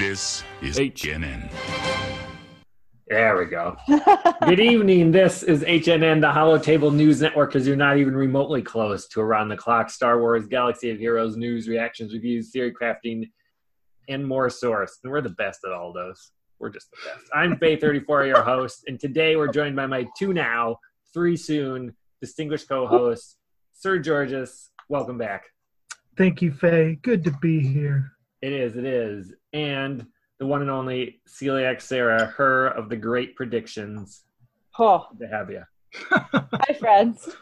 This is H. HNN. There we go. Good evening. This is HNN, the Holotable News Network, because you're not even remotely close to around the clock Star Wars, Galaxy of Heroes, news, reactions, reviews, theory crafting, and more source. And we're the best at all those. We're just the best. I'm Faye34, your host, and today we're joined by my two now, three soon distinguished co hosts, Sir Georges. Welcome back. Thank you, Faye. Good to be here. It is, it is. And the one and only Celiac Sarah, her of the great predictions. Oh, To have you. hi friends.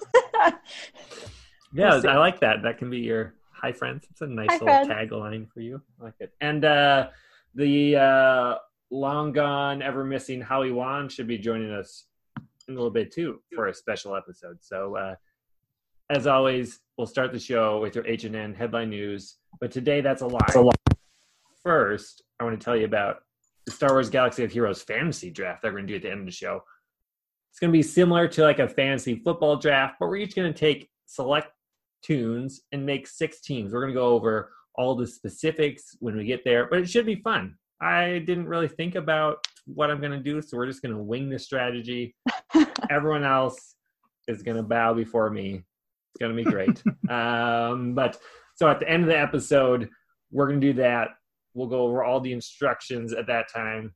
Yeah. I like that. That can be your hi friends. It's a nice Hi, little tagline for you. I like it. And uh, the uh, long gone, ever missing Howie Wan should be joining us in a little bit too for a special episode. So, uh, as always, we'll start the show with your H and N headline news. But today, that's a lie. First, I want to tell you about the Star Wars Galaxy of Heroes fantasy draft that we're going to do at the end of the show. It's going to be similar to like a fantasy football draft, but we're each going to take select toons and make six teams. We're going to go over all the specifics when we get there, but it should be fun. I didn't really think about what I'm going to do, so we're just going to wing the strategy. Everyone else is going to bow before me. It's going to be great. um, but so at the end of the episode, we're going to do that. We'll go over all the instructions at that time.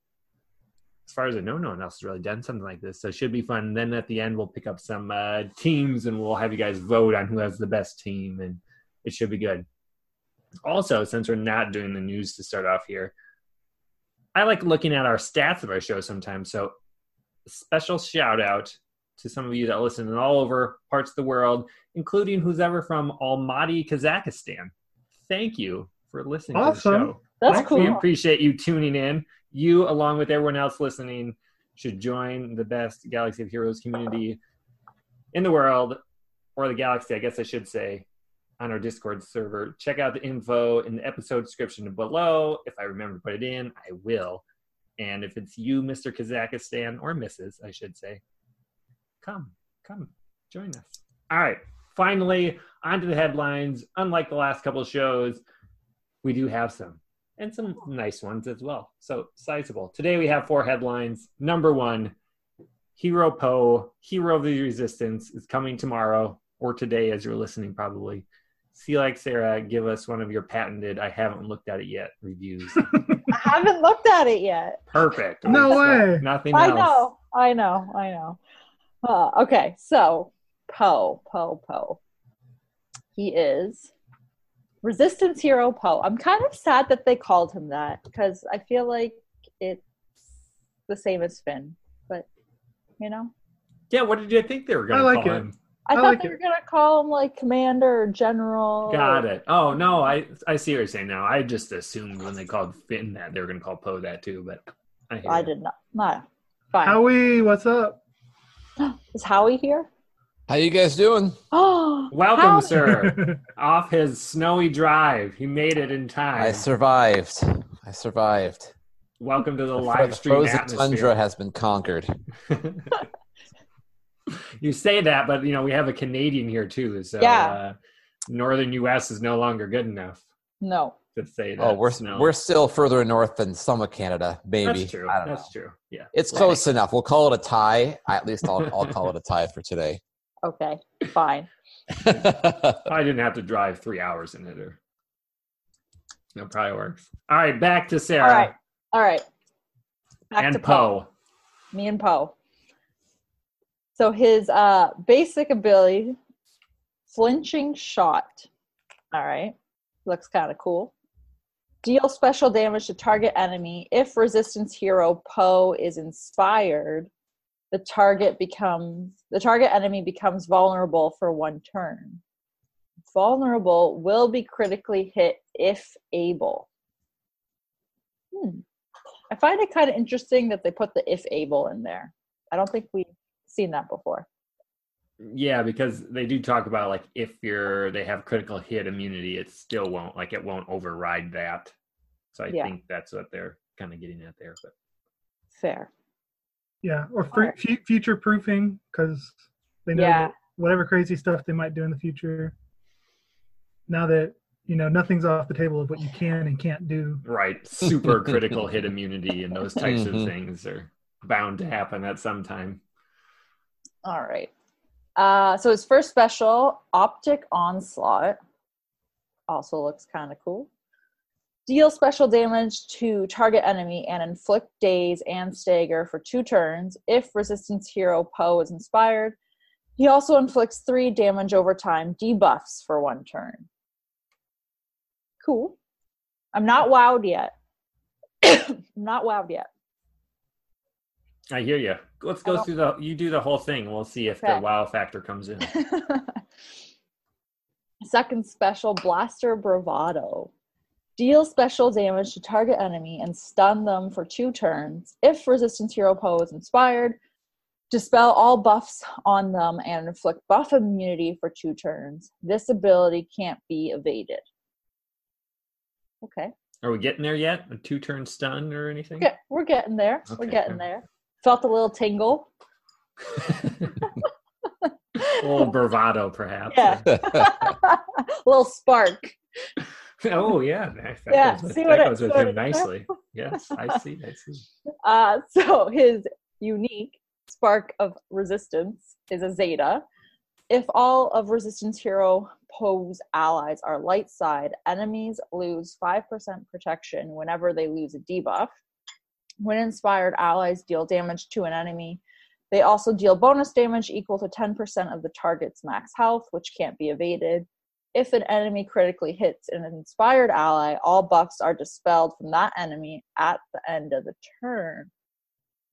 As far as I know, no one else has really done something like this, so it should be fun. Then at the end, we'll pick up some uh, teams and we'll have you guys vote on who has the best team, and it should be good. Also, since we're not doing the news to start off here, I like looking at our stats of our show sometimes. So, special shout out to some of you that listen in all over parts of the world, including who's ever from Almaty, Kazakhstan. Thank you for listening to the Awesome. show. That's We cool. We appreciate you tuning in. You, along with everyone else listening, should join the best Galaxy of Heroes community in the world, or the galaxy, I guess I should say, on our Discord server. Check out the info in the episode description below. If I remember to put it in, I will. And if it's you, Mr. Kazakhstan, or Mrs., I should say, come, come, join us. All right, finally, on to the headlines. Unlike the last couple of shows, we do have some and some nice ones as well. So sizable. Today we have four headlines. Number one, Hero Poe, Hero of the Resistance, is coming tomorrow or today as you're listening, probably. See, like Sarah, give us one of your patented, I haven't looked at it yet reviews. I haven't looked at it yet. Perfect. No So, way. Nothing I else. know. I know. I know. Uh, okay, so Poe, Poe, Poe. He is Resistance Hero Poe. I'm kind of sad that they called him that because I feel like it's the same as Finn, but you know, Yeah, what did you think they were going I to like call it. him? I, I thought like they it. were gonna call him like Commander or General. Got it. Oh no, I I see what you're saying now. I just assumed when they called Finn that they were going to call Poe that too, but I, I did not. No, fine. Howie, what's up? Is Howie here? How you guys doing? Oh, Welcome, Howie. sir. Off his snowy drive, he made it in time. I survived. I survived. Welcome to the The, fro- live the stream frozen atmosphere. tundra has been conquered. you say that, but you know we have a Canadian here too, so Yeah. uh, northern U.S. is no longer good enough No. to say that. Oh, we're snow. we're still further north than some of Canada. Maybe That's true. I don't That's know. true. Yeah, It's close enough. We'll call it a tie. At least I'll I'll call it a tie for today. Okay. Fine. I didn't have to drive three hours in it, or that probably works. All right, back to Sarah All right. All right. Back and to Poe. Poe. Me and Poe. So his uh basic ability, flinching shot. All right. Looks kind of cool. Deal special damage to target enemy. If resistance hero Poe is inspired, the target becomes the target enemy becomes vulnerable for one turn. Vulnerable will be critically hit if able. Hmm. I find it kind of interesting that they put the if able in there. I don't think we've seen that before. Yeah, because they do talk about like if you're they have critical hit immunity, it still won't like it won't override that. So I Yeah. think that's what they're kind of getting at there. But Fair. Yeah, or fr- Alright. fu- future proofing because they know Yeah. whatever crazy stuff they might do in the future. Now that you know nothing's off the table of what you can and can't do. Right. Super critical hit immunity and those types of Mhm. things are bound to happen at some time. All right. Uh, so his first special, Optic Onslaught, also looks kind of cool. Deal special damage to target enemy and inflict daze and stagger for two turns if resistance hero Poe is inspired. He also inflicts three damage over time debuffs for one turn. Cool. I'm not wowed yet. I'm not wowed yet. I hear you. Let's go through the. You do the whole thing. We'll see if Okay. the wow factor comes in. Second special, Blaster Bravado. Deal special damage to target enemy and stun them for two turns. If Resistance Hero Poe is inspired, dispel all buffs on them and inflict buff immunity for two turns. This ability can't be evaded. Okay. Are we getting there yet? A two turn stun or anything? Okay, we're getting there. We're getting there. Felt a little tingle. a little bravado, perhaps. Yeah. a little spark. oh yeah, that, that Yeah, goes with, see that what I- goes with him nicely. Yes, I see. I see. Uh, so his unique spark of resistance is a zeta. If all of resistance hero Poe's allies are light side, enemies lose 5% protection whenever they lose a debuff. When inspired allies deal damage to an enemy, they also deal bonus damage equal to 10% of the target's max health, which can't be evaded. If an enemy critically hits an inspired ally, all buffs are dispelled from that enemy at the end of the turn.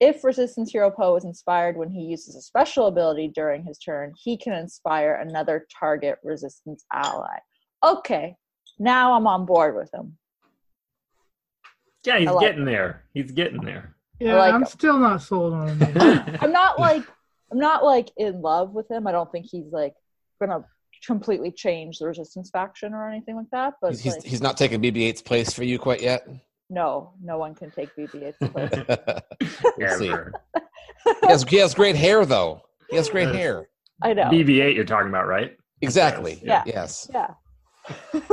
If Resistance Hero Poe is inspired when he uses a special ability during his turn, he can inspire another target resistance ally. Okay, now I'm on board with him. Yeah, he's like getting there. He's getting there. Yeah, like I'm him. still not sold on him. I'm not like I'm not like in love with him. I don't think he's like gonna completely change the resistance faction or anything like that. But He's, he's, like, he's not taking BB-8's place for you quite yet. no, no one can take BB-8's place. we'll see. Ever. He has, he has great hair, though. He has great hair. I know. BB-8, you're talking about, right? Exactly. Yeah. Yes. Yeah.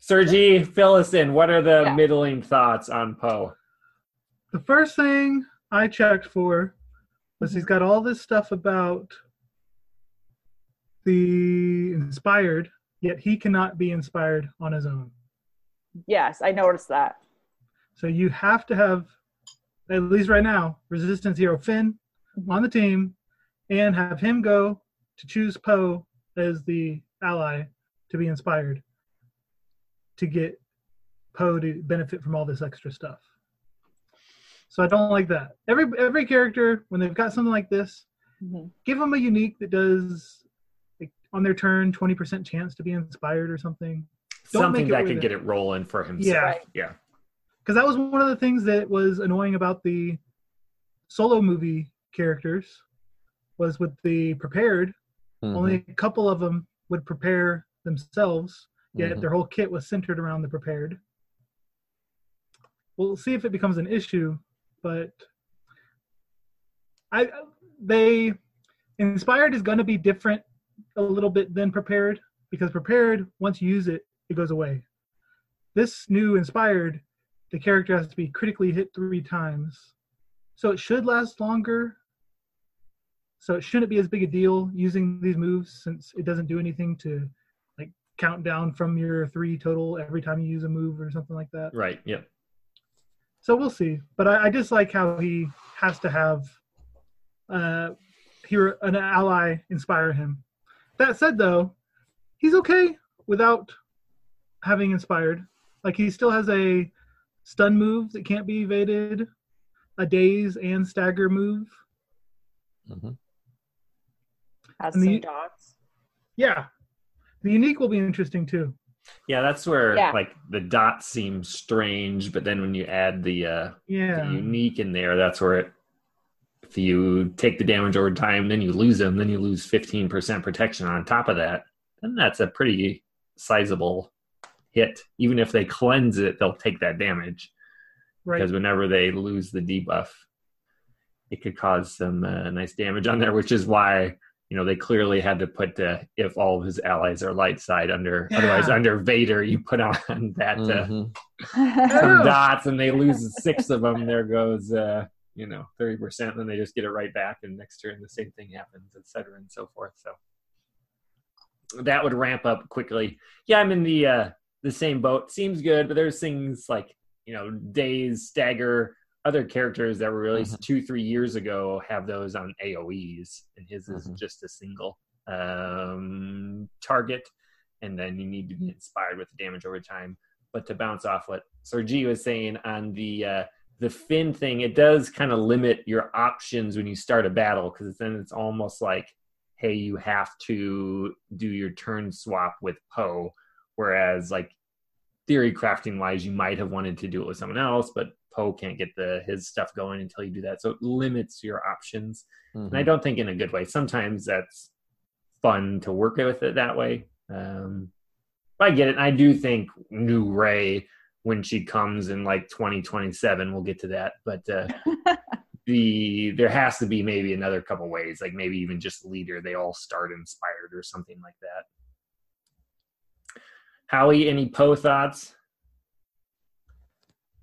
Sergi, fill us in. What are the Yeah. middling thoughts on Poe? the first thing I checked for was he's got all this stuff about the inspired, yet he cannot be inspired on his own. Yes, I noticed that. So you have to have, at least right now, Resistance Hero Finn on the team and have him go to choose Poe as the ally to be inspired to get Poe to benefit from all this extra stuff. So I don't like that. Every every character, when they've got something like this, Mhm. give them a unique that does on their turn 20% chance to be inspired or something. Don't Something that with can it. get it rolling for himself. Yeah. Yeah. because that was one of the things that was annoying about the solo movie characters was with the prepared Mhm. only a couple of them would prepare themselves yet Mhm. their whole kit was centered around the prepared we'll see if it becomes an issue but i they inspired is going to be different a little bit than prepared because prepared once you use it it goes away. This new inspired the character has to be critically hit three times. So it should last longer. So it shouldn't be as big a deal using these moves since it doesn't do anything to like count down from your three total every time you use a move or something like that. Right. yeah. So we'll see. But i, I just like how he has to have uh here an ally inspire him that said though he's okay without having inspired like he still has a stun move that can't be evaded a daze and stagger move Mhm. Has And some the- dots. yeah the unique will be interesting too Yeah, that's where Yeah. like the dots seem strange, but then when you add the uh yeah the unique in there, that's where it if you take the damage over time, then you lose them, then you lose fifteen percent protection on top of that, then that's a pretty sizable hit. Even if they cleanse it, they'll take that damage. right because whenever they lose the debuff, it could cause some uh, nice damage on there, which is why you know they clearly had to put uh, if all of his allies are light side under Yeah. otherwise under Vader you put on that uh, Mhm. some dots and they lose six of them there goes uh, you know 30% and then they just get it right back and next turn the same thing happens et cetera and so forth. So that would ramp up quickly. Yeah i'm in the uh the same boat. Seems good but there's things like you know days stagger. Other characters that were released two three years ago have those on aoes and his is Mhm. just a single um target and then you need to be inspired with the damage over time. But to bounce off what Sergi was saying on the uh, the Finn thing, it does kind of limit your options when you start a battle because then it's almost like, hey, you have to do your turn swap with Poe, whereas like theory crafting wise, you might have wanted to do it with someone else, but Poe can't get the his stuff going until you do that, so it limits your options. And I Mhm. don't think in a good way. Sometimes that's fun to work with it that way. Um, but I get it. And I do think new Rey, when she comes in like 2027, we'll get to that. But uh, the there has to be maybe another couple ways, like maybe even just leader. They all start inspired or something like that. Howie, any Poe thoughts?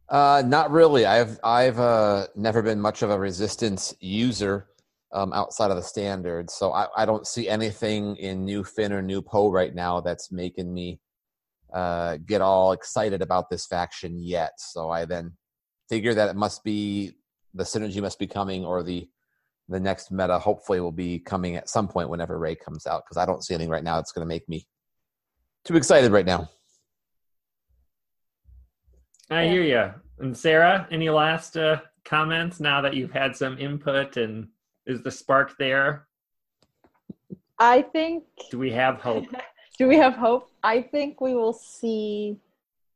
Uh, not really. I've I've uh, never been much of a resistance user um, outside of the standard, so I, I don't see anything in New Finn or New Poe right now that's making me uh, get all excited about this faction yet. So I then figure that it must be the synergy must be coming, or the the next meta hopefully will be coming at some point whenever Rey comes out, because I don't see anything right now that's going to make me too excited right now. I hear you. And Sarah, any last uh, comments now that you've had some input and is the spark there? I think. Do we have hope? Do we have hope? I think we will see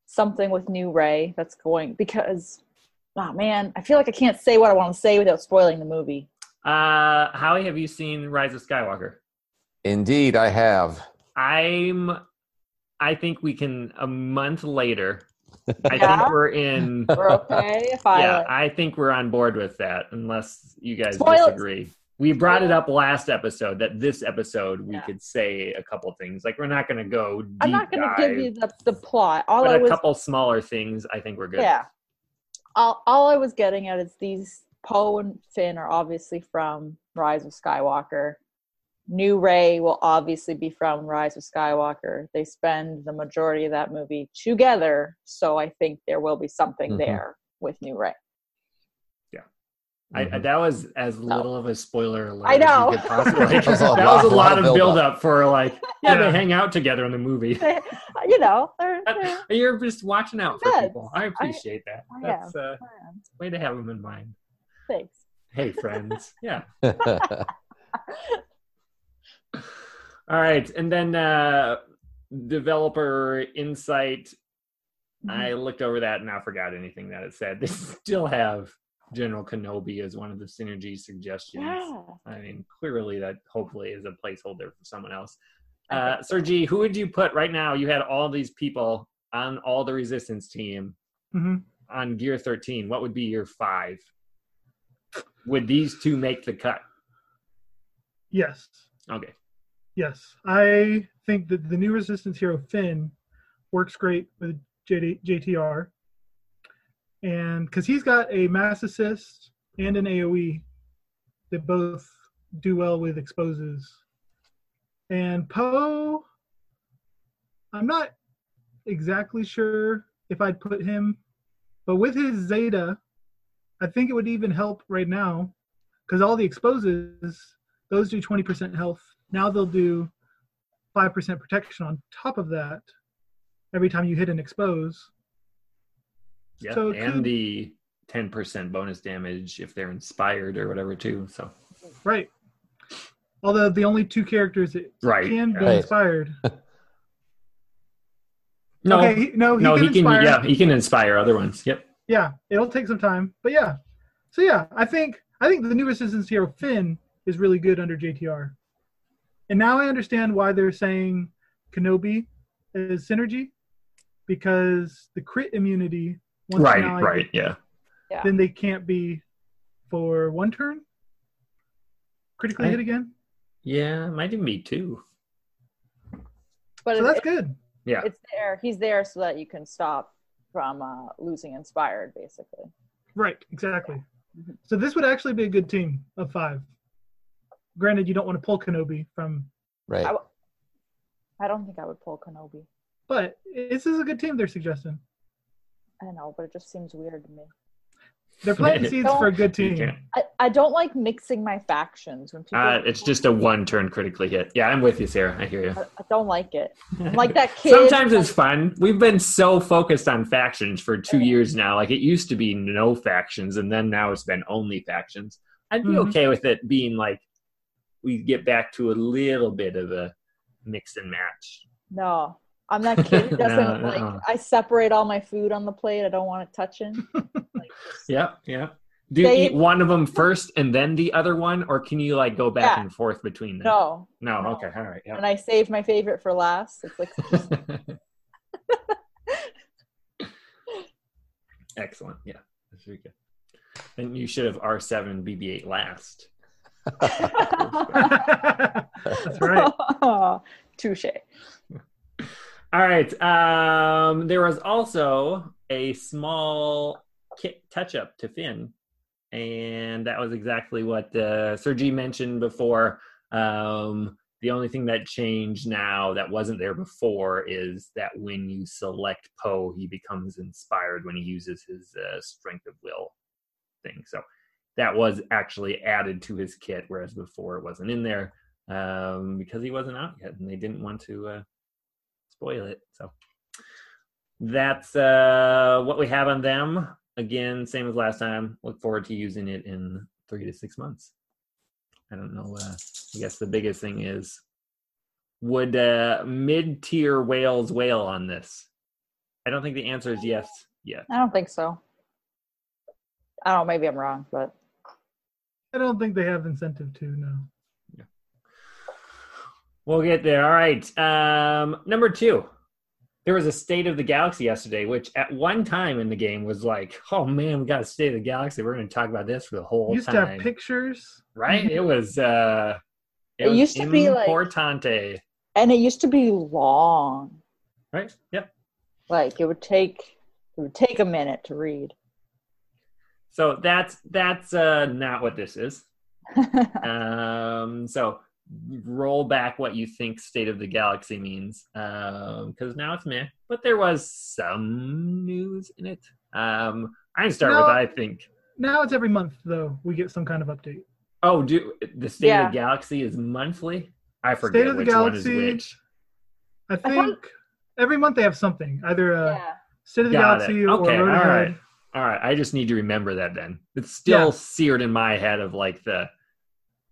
something with New Rey that's going because. Oh man, I feel like I can't say what I want to say without spoiling the movie. Uh, Howie, have you seen Rise of Skywalker? Indeed, I have. I'm. I think we can a month later. I Yeah? think we're in. We're okay if I. yeah, I think we're on board with that, unless you guys Spoil disagree. We brought it up last episode that this episode we Yeah. could say a couple things. Like we're not going to go. Deep I'm not going to give you the, the plot. All but I a was a couple smaller things. I think we're good. Yeah. All, all I was getting at is these Poe and Finn are obviously from Rise of Skywalker. New Rey will obviously be from Rise of Skywalker. They spend the majority of that movie together, so I think there will be something Mhm. there with New Rey. I, I, that was as little of a spoiler alert. I know. As you could possibly, like, That was a lot- was a lot lot of of build build up for like, yeah, Yeah. they hang out together in the movie. They- you know, they're, they're You're just watching out for Yes, people. I appreciate that. I That's uh, um, way to have them in mind. thanks. Hey, friends. yeah. All right, and then uh, developer insight. I looked over that and I forgot anything that it said. They still have General Kenobi as one of the synergy suggestions. Yeah. I mean, clearly that hopefully is a placeholder for someone else. I Uh. Sergi, who would you put right now? You had all these people on all the resistance team hmm on Gear 13. What would be your five? Would these two make the cut? Yes. Okay. Yes, I think that the new Resistance hero Finn works great with JD, JTR, and because he's got a mass assist and an AOE that both do well with exposes. And Poe, I'm not exactly sure if I'd put him, but with his Zeta, I think it would even help right now because all the exposes those do 20% health. Now they'll do 5% protection on top of that every time you hit an expose. Yeah. So and could- the 10% bonus damage if they're inspired or whatever, too. So, Right. Although the only two characters that right. can be. Right. inspired. No, okay, he, no, he no, can he can, inspire. yeah, he can inspire other ones. Yep. yeah, it'll take some time, but yeah. So yeah, I think I think the new Resistance hero Finn is really good under JTR, and now I understand why they're saying Kenobi is synergy because the crit immunity. Once Right, now right. Yeah. then they can't be for one turn critically I- hit again Yeah, it might even be two. But So it- that's good. Yeah. it's there. He's there so that you can stop from uh, losing inspired, basically. Right, exactly. Mhm. So this would actually be a good team of five. Granted, you don't want to pull Kenobi from, Right. I- I don't think I would pull Kenobi. but this is a good team they're suggesting. I know, but it just seems weird to me. They're planting seeds for a good team. I, I don't like mixing my factions when people. Uh, it's just a one turn critically hit. Yeah, I'm with you, Sarah. I hear you. I, I don't like it. I'm like that kid. Sometimes it's fun. We've been so focused on factions for two Yeah. years now. Like it used to be no factions, and then now it's been only factions. I'd be Mhm. okay with it being like we get back to a little bit of a mix and match. No, I'm that kid who doesn't No, like. I separate all my food on the plate. I don't want it touching. Like, yeah, yep. Do you eat one of them first and then the other one, or can you like go back Yeah. and forth between them? No, no. no. Okay, all right. and I save my favorite for last. It's like Excellent. Yeah, that's very good. And you should have R seven BB eight last. That's right. Touche. All right. Um, there was also a small kit touch up to Finn, and that was exactly what uh, Sergi mentioned before. Um, the only thing that changed now that wasn't there before is that when you select Poe, he becomes inspired when he uses his uh, strength of will thing. So that was actually added to his kit, whereas before it wasn't in there um, because he wasn't out yet, and they didn't want to. Uh, spoil it. So that's uh, what we have on them. Again, same as last time. Look forward to using it in three to six months. I don't know. Uh, I guess the biggest thing is would uh, mid tier whales whale on this? I don't think the answer is yes yet. I don't think so. I don't know. Maybe I'm wrong, but I don't think they have incentive to, no. We'll get there. All right. Um, number two, there was a State of the Galaxy yesterday, which at one time in the game was like, oh man, we got a State of the Galaxy. We're going to talk about this for the whole Used time. to have pictures. right? It was. uh It was used to be like- importante, and it used to be long. right? Yep. Like it would take it would take a minute to read. So that's that's uh not what this is. Um, so roll back what you think State of the Galaxy means, because now it's meh. But there was some news in it. Um, I can start No. with I think. Now it's every month, though, we get some kind of update. Oh, do the State Yeah. of the Galaxy is monthly? I forget State of the which one is Galaxy- which. I think every month they have something, either a yeah. State of the Got Galaxy it. or Okay, Road all Ahead. right. All right, I just need to remember that then. It's still Yeah. seared in my head of like the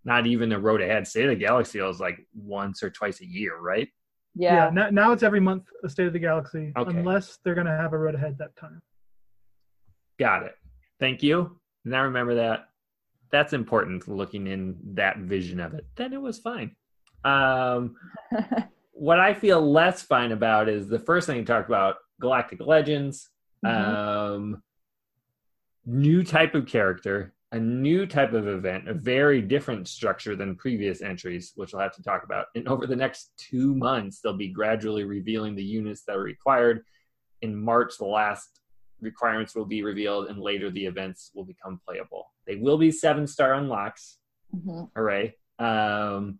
not even the road ahead. State of the Galaxy is like once or twice a year, right? Yeah. yeah now, now it's every month a State of the Galaxy, Okay. unless they're going to have a Road Ahead that time. Got it. Thank you. Now remember that. That's important looking in that vision of it. Then it was fine. Um, what I feel less fine about is the first thing you talked about Galactic Legends, Mhm. um, new type of character, a new type of event, a very different structure than previous entries, which we'll have to talk about. And over the next two months, they'll be gradually revealing the units that are required. In March, the last requirements will be revealed, and later the events will become playable. They will be seven star unlocks. Mhm. Hooray. Um,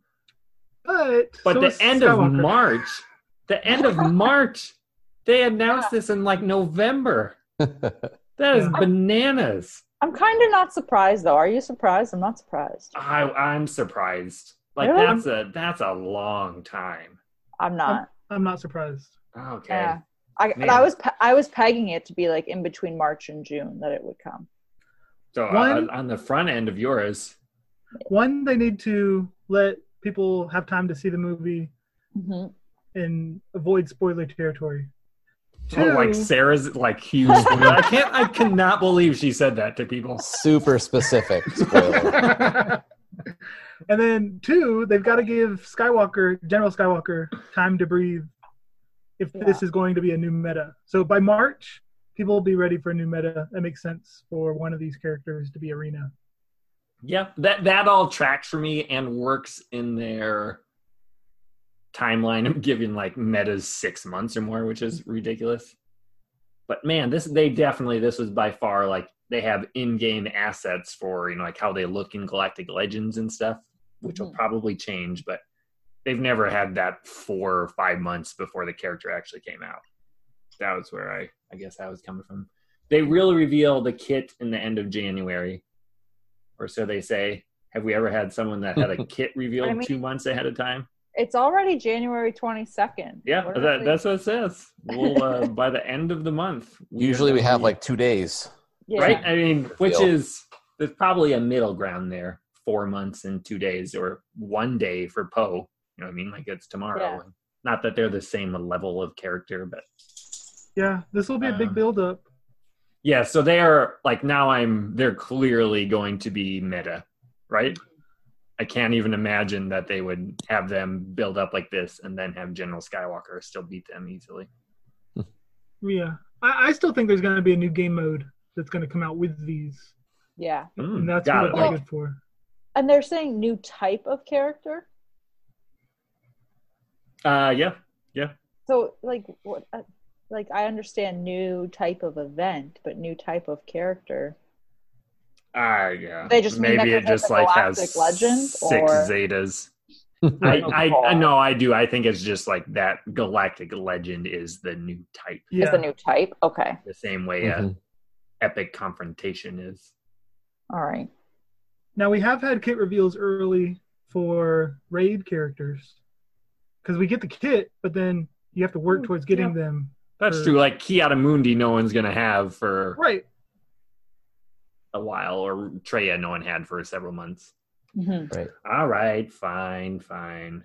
But, but so the is end of March, the end of March, they announced this in like November. That is Yeah. bananas. I'm kind of not surprised though. Are you surprised? I'm not surprised. I, I'm surprised. Like Really? that's a that's a long time. I'm not. I'm not surprised. Okay. Yeah. I, Man. I was I was pegging it to be like in between March and June that it would come. So uh, One- on the front end of yours, One, they need to let people have time to see the movie hmm and avoid spoiler territory. Oh, like Sarah's like huge. I can't. I cannot believe she said that to people. Super specific. Spoiler. and then two, they've got to give Skywalker, General Skywalker, time to breathe if this is going to be a new meta. So by March, people will be ready for a new meta. That makes sense for one of these characters to be Arena. Yeah, that that all tracks for me and works in their timeline of giving like metas six months or more, which is ridiculous. But man, this they definitely this was by far like they have in-game assets for you know like how they look in Galactic Legends and stuff, which will Mhm. probably change, but they've never had that four or five months before the character actually came out. That was where I I guess I was coming from. They really reveal the kit in the end of January, or so they say. Have we ever had someone that had a kit revealed I mean- two months ahead of time? It's already January 22nd. Yeah, What that, they- that's what it says. We'll, uh, by the end of the month. Usually we have be- like two days. yeah. right. I mean, which is there's probably a middle ground there. Four months and two days, or one day for Poe. You know what I mean? Like it's tomorrow. Yeah. Not that they're the same level of character, but Yeah, this will be a big Um, build up. yeah. So they are like now. I'm. They're clearly going to be meta, right? I can't even imagine that they would have them build up like this and then have General Skywalker still beat them easily. Yeah, I, I still think there's going to be a new game mode that's going to come out with these, Yeah. Mm, and that's got what it. they're Well- good for. And they're saying new type of character. Uh, yeah. Yeah. So like what? Uh, like I understand new type of event, but new type of character. Uh, yeah. They just maybe it just like has galactic legend, six or- zetas. I, I I know I do. I think it's just like that galactic legend is the new type, Yeah, Is the new type? Okay. the same way a Mhm. epic confrontation is. All right. now we have had kit reveals early for raid characters because we get the kit, but then you have to work Mm, towards getting yeah. them. That's For- true. Like Ki-Adi-Mundi, no one's gonna have for Right. A while, or Traya, no one had for several months. hmm All right, fine, fine.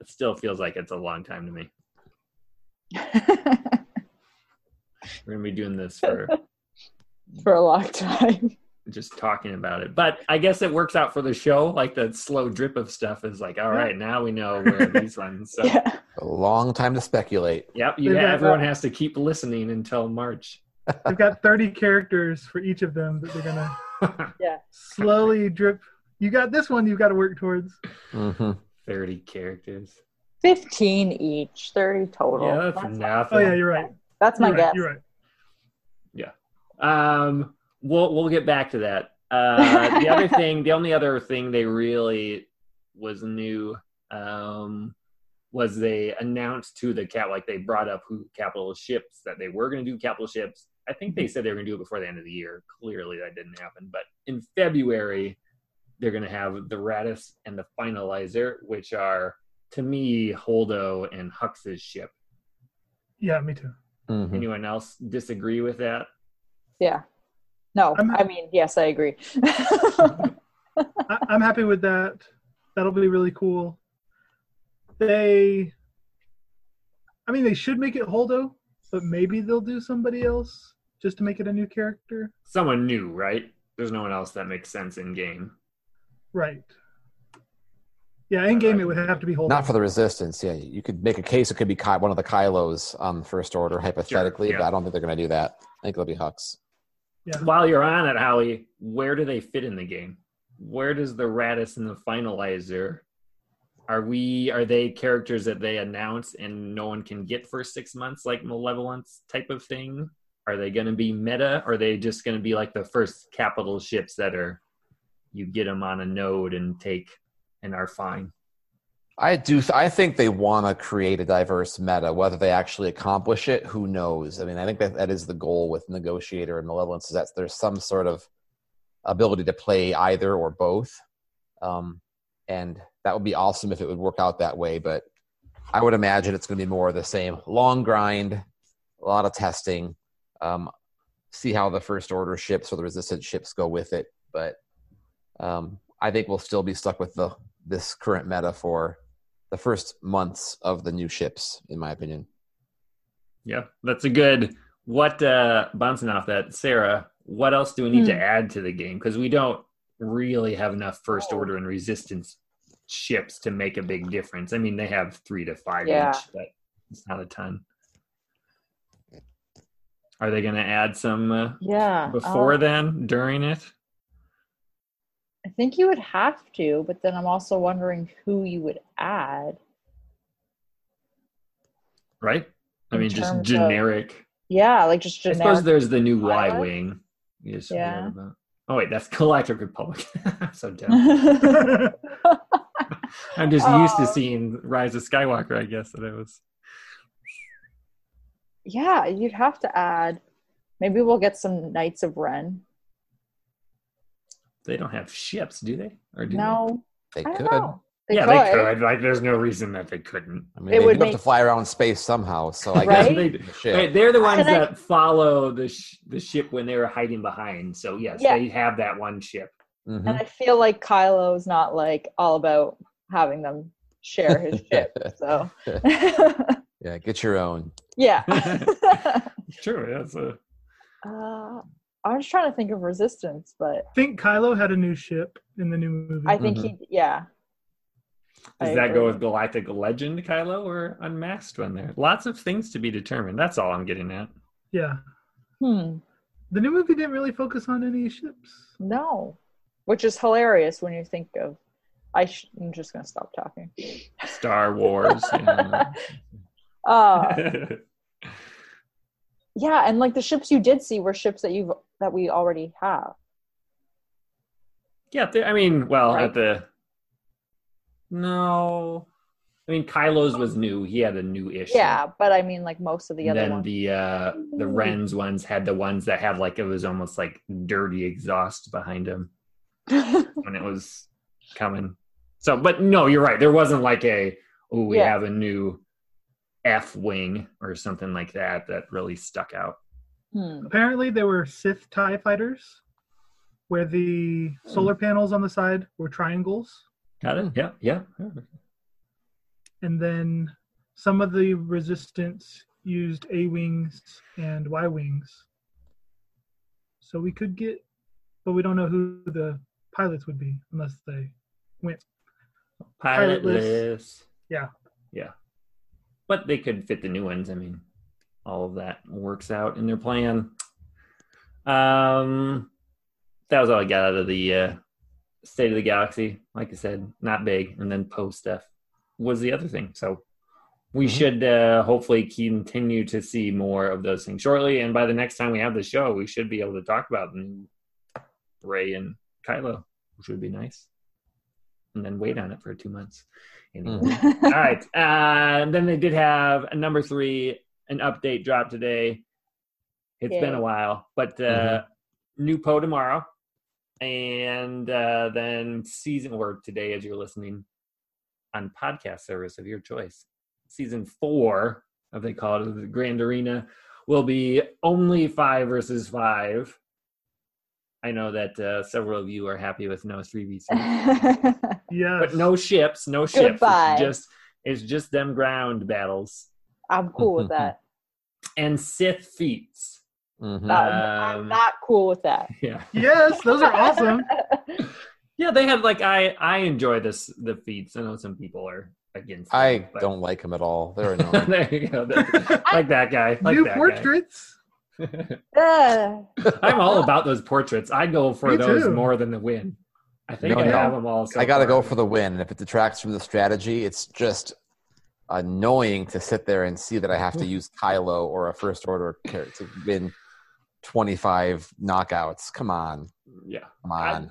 It still feels like it's a long time to me. We're gonna be doing this for For a long time. just talking about it. But I guess it works out for the show. Like the slow drip of stuff is like, all right, now we know where these ones. So, Yeah. A long time to speculate. yep, you, They've everyone has to keep listening until March. They've got 30 characters for each of them that they're going to Yeah. slowly drip. You got this one you've got to work towards. hmm 30 characters. 15 each, 30 total. Yeah, that's nothing. Oh, yeah, you're right. That's my You're guess. right. You're right. Yeah. Um, we'll we'll get back to that. Uh, the other thing, the only other thing they really was new um, was they announced to the cap like they brought up who capital ships that they were going to do capital ships. I think they said they were going to do it before the end of the year. Clearly, that didn't happen. But in February, they're going to have the Raddus and the Finalizer, which are to me Holdo and Hux's ship. Yeah, me too. hmm Anyone else disagree with that? Yeah. No, I'm- I mean, yes, I agree. I, I'm happy with that. That'll be really cool. They, I mean, they should make it Holdo, but maybe they'll do somebody else just to make it a new character. someone new, right? There's no one else that makes sense in game. Right. Yeah, in game it would have to be Holdo. Not for the resistance. Yeah, you could make a case. It could be Ky- one of the Kylos on first order, hypothetically, yeah. but I don't think they're going to do that. I think it'll be Hux. yeah. While you're on it, Howie, where do they fit in the game? Where does the Raddus and the Finalizer? Are we? Are they characters that they announce and no one can get for six months, like Malevolence type of thing? Are they going to be meta? Or are they just going to be like the first capital ships that are you get them on a node and take and are fine? I do. I think they want to create a diverse meta. Whether they actually accomplish it, who knows? I mean, I think that that is the goal with Negotiator and Malevolence. Is that there's some sort of ability to play either or both, um, and that would be awesome if it would work out that way. But I would imagine it's going to be more of the same: long grind, a lot of testing, um, see how the first order ships or the resistance ships go with it. But um, I think we'll still be stuck with the this current meta for the first months of the new ships, in my opinion. Yeah, that's a good. What uh bouncing off that, Sarah? What else do we need to Hmm. add to the game? Because we don't really have enough first order and resistance ships to make a big difference. I mean, they have three to five Yeah. each, but it's not a ton. Are they going to add some uh, yeah. before uh, then, during it? I think you would have to, but then I'm also wondering who you would add. right? I mean, just terms of- generic. Yeah, like just I suppose there's the new Y wing. You just forgot Yeah. about. Oh wait, that's Galactic Republic. So dumb. I'm just used to Oh. seeing Rise of Skywalker. I guess that it was. Yeah, you'd have to add. Maybe we'll get some Knights of Ren. They don't have ships, do they? Or do No, They I could. they? They Yeah, could. they could. Like, there's no reason that they couldn't. I mean, It they would do have to fly around space somehow, so I Right? guess they, the right, they're the ones Can I- that follow the sh- the ship when they were hiding behind. So yes, Yeah. they have that one ship. Mhm. And I feel like Kylo's not like all about having them share his ship. So yeah, get your own. yeah. True. That's a. uh, I was trying to think of resistance, but I think Kylo had a new ship in the new movie. I think Mhm. he yeah. Does I that go with Galactic Legend Kylo or Unmasked one there? Lots of things to be determined. That's all I'm getting at. yeah. Hmm. The new movie didn't really focus on any ships. No. Which is hilarious when you think of I sh- I'm just gonna stop talking. Star Wars. yeah. Uh yeah, and like the ships you did see were ships that you've that we already have. yeah, I mean, well, Right. at the no, I mean Kylo's was new. He had a new issue. Yeah, but I mean like most of the And other then ones. the uh the Ooh. Rens ones had the ones that had like it was almost like dirty exhaust behind him when it was coming. So, but no, you're right. There wasn't like a oh we Yeah. have a new F wing or something like that that really stuck out. Hmm. Apparently, there were Sith TIE fighters where the solar panels on the side were triangles. Got it? Yeah, yeah. And then some of the resistance used A wings and Y wings. So we could get, but we don't know who the pilots would be unless they went. Pilotless. Pilotless. Yeah. Yeah. But they could fit the new ones. I mean, all of that works out in their plan. Um, that was all I got out of the uh, State of the Galaxy. Like I said, not big. And then post stuff was the other thing. So we Mhm. should uh, hopefully continue to see more of those things shortly. And by the next time we have the show, we should be able to talk about the new Rey and Kylo, which would be nice. And then wait on it for two months. Anyway. Mhm. All right. Uh, and then they did have a number three, an update drop today. It's been a while, but uh, new Poe tomorrow. And uh, then season or today, as you're listening on podcast service of your choice, season four, of they call it the Grand Arena, will be only five versus five. I know that uh, several of you are happy with no three v three Yes. but no ships, no ships. Goodbye. It's just it's just them ground battles I'm cool with that. and Sith feats. Mhm. Uh, I'm Um, not cool with that. Yeah, Yes, those are awesome. yeah. They have like I I enjoy this the feats. I know some people are against. them, I but- don't like them at all. They're annoying. there you go. like that guy. Like New that portraits. Guy. Uh, I'm all about those portraits. I go for Me those too. more than the win. I think No, I no. have them all. So I got to go for the win. And if it detracts from the strategy, it's just annoying to sit there and see that I have to use Kylo or a first order character to win 25 knockouts. Come on. Yeah. Come on.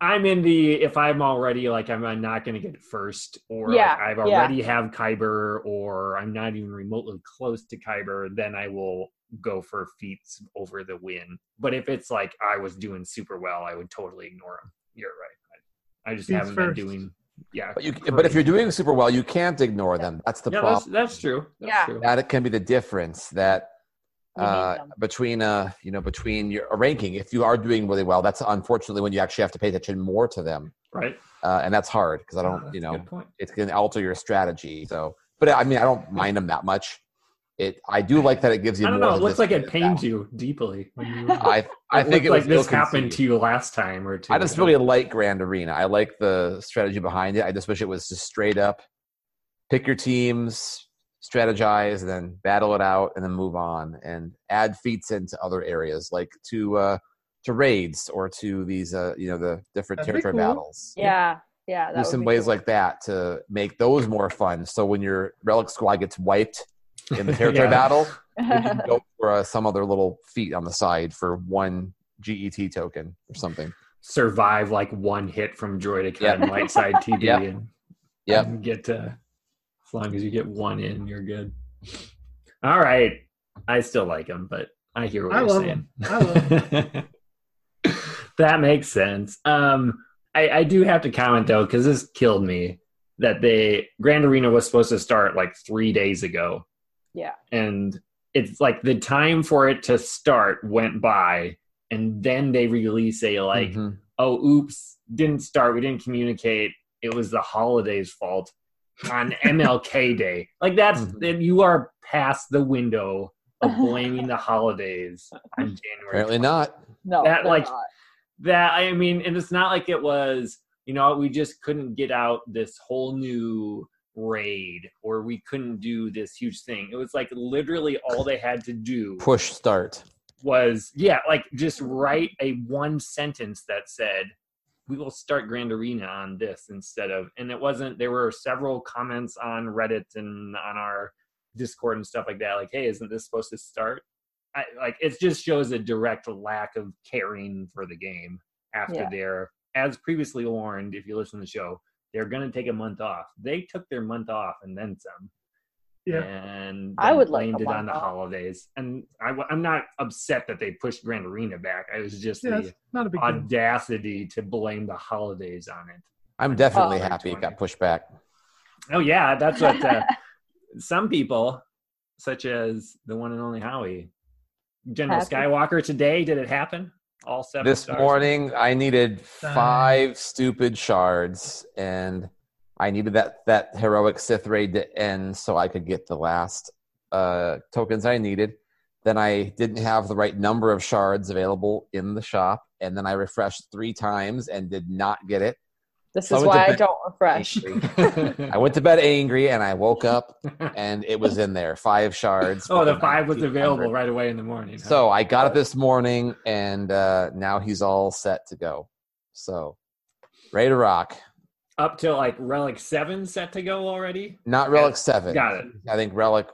I'm in the if I'm already like I'm not going to get it first, or Yeah, like I've yeah. already have Kyber, or I'm not even remotely close to Kyber, then I will go for feats over the win. But if it's like I was doing super well, I would totally ignore them. You're right. I, I just Feats haven't first. been doing. Yeah, But, you, but if you're doing super well, you can't ignore them. That's the yeah, problem. that's true. That's Yeah. true. That it can be the difference that uh, between uh, you know between your a ranking. If you are doing really well, that's unfortunately when you actually have to pay attention more to them, right. uh, and that's hard because I don't that's you know good point. it's going to alter your strategy. So, but I mean, I don't mind them that much. It I do like that it gives you. I don't more know. It looks like it that. pains you deeply. When you, I I it think it like was this happened to you last time or two. I just really like Grand Arena. I like the strategy behind it. I just wish it was just straight up pick your teams, strategize, then battle it out, and then move on, and add feats into other areas. Like to uh, to raids or to these uh you know the different That'd territory cool. battles. Yeah, yeah. That Do some ways cool. like that to make those more fun. So when your relic squad gets wiped in the territory Yeah. battle, you can go for uh, some other little feat on the side for one GET token or something. Survive like one hit from Droidic Yep. and light side TB Yep. and, Yep. and get to as long as you get one in, you're good. All right. I still like him, but I hear what I you're love saying. him. I love that makes sense. Um, I, I do have to comment though, because this killed me that they Grand Arena was supposed to start like three days ago. Yeah. And it's like the time for it to start went by, and then they release a like, Mhm. oh, oops, didn't start. We didn't communicate. It was the holidays' fault on MLK Day. Like that's Mhm. you are past the window of blaming the holidays on January. Apparently 20th not. no, that, like, not. that i mean and it's not like it was you know we just couldn't get out this whole new raid or we couldn't do this huge thing it was like literally all they had to do Push start. was yeah like just write a one sentence that said we will start grand arena on this instead of and it wasn't there were several comments on reddit and on our discord and stuff like that like hey isn't this supposed to start I, like it just shows a direct lack of caring for the game after Yeah. they're as previously warned if you listen to the show they're going to take a month off they took their month off and then some Yeah. and I then would like it on month the off. holidays and I, am not upset that they pushed grand arena back i was just Yeah, the not a big deal. audacity to blame the holidays on it I'm definitely Oh. happy it got pushed back. oh yeah that's what uh, some people such as the one and only howie general Happy. skywalker today did it happen all seven This stars? morning, I needed Dang. five stupid shards, and I needed that that heroic Sith raid to end so I could get the last uh, tokens I needed. Then I didn't have the right number of shards available in the shop, and then I refreshed three times and did not get it. This is it why I don't refresh. I went to bed angry, and I woke up, and it was in there five shards. oh the five was available right away in the morning huh? So I got it this morning, and uh, now he's all set to go. So ready to rock. up till like relic seven set to go already Not relic seven. got it I think relic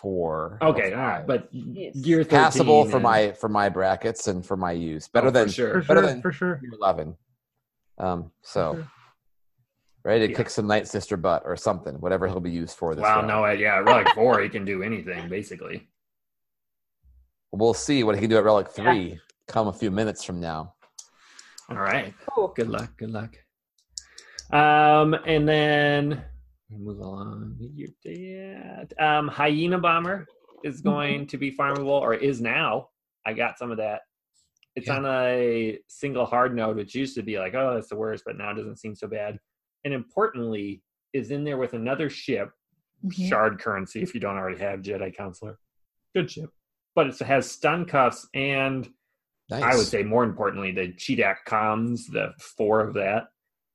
four. okay all right but Yes. gear 13 passable for my for my brackets and for my use. Better Oh, for than sure For better sure, than- for sure. Gear eleven. Um. So sure. ready to Yeah. kick some night sister butt or something, whatever he'll be used for this. wow round. no uh, yeah relic four he can do anything basically We'll see what he can do at relic three. Come a few minutes from now. all right Cool. good luck good luck um and then move along You're dead. um hyena bomber is going to be farmable or is now i got some of that it's Yeah. on a single hard node which used to be like oh that's the worst but now it doesn't seem so bad and importantly is in there with another ship Mhm. shard currency if you don't already have jedi counselor good ship but it has stun cuffs and Nice. I would say more importantly, the Cheedak comms, the four of that.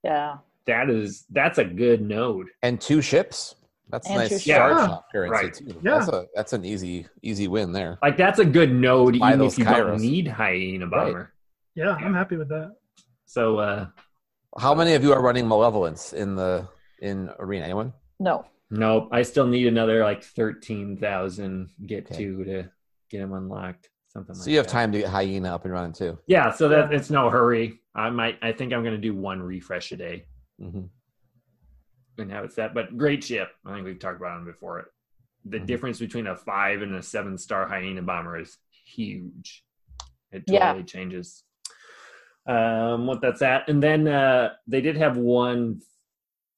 Yeah. That is that's a good node. and two ships. That's And nice ships. start Yeah. currency Right. too. Yeah. That's a that's an easy easy win there. Like that's a good node, Buy even those if you Kairos. don't need hyena bomber. Yeah, I'm happy with that. So uh How many of you are running malevolence in the in arena? Anyone? No. nope. I still need another like thirteen thousand get Okay. to to get them unlocked. Something like So you have that. time to get hyena up and running too. Yeah, so that it's no hurry. I might I think I'm gonna do one refresh a day hmm and have it set. But great ship. I think we've talked about them before. The Mhm. difference between a five and a seven star hyena bomber is huge. It Yeah. totally changes um, what that's at. And then uh, they did have one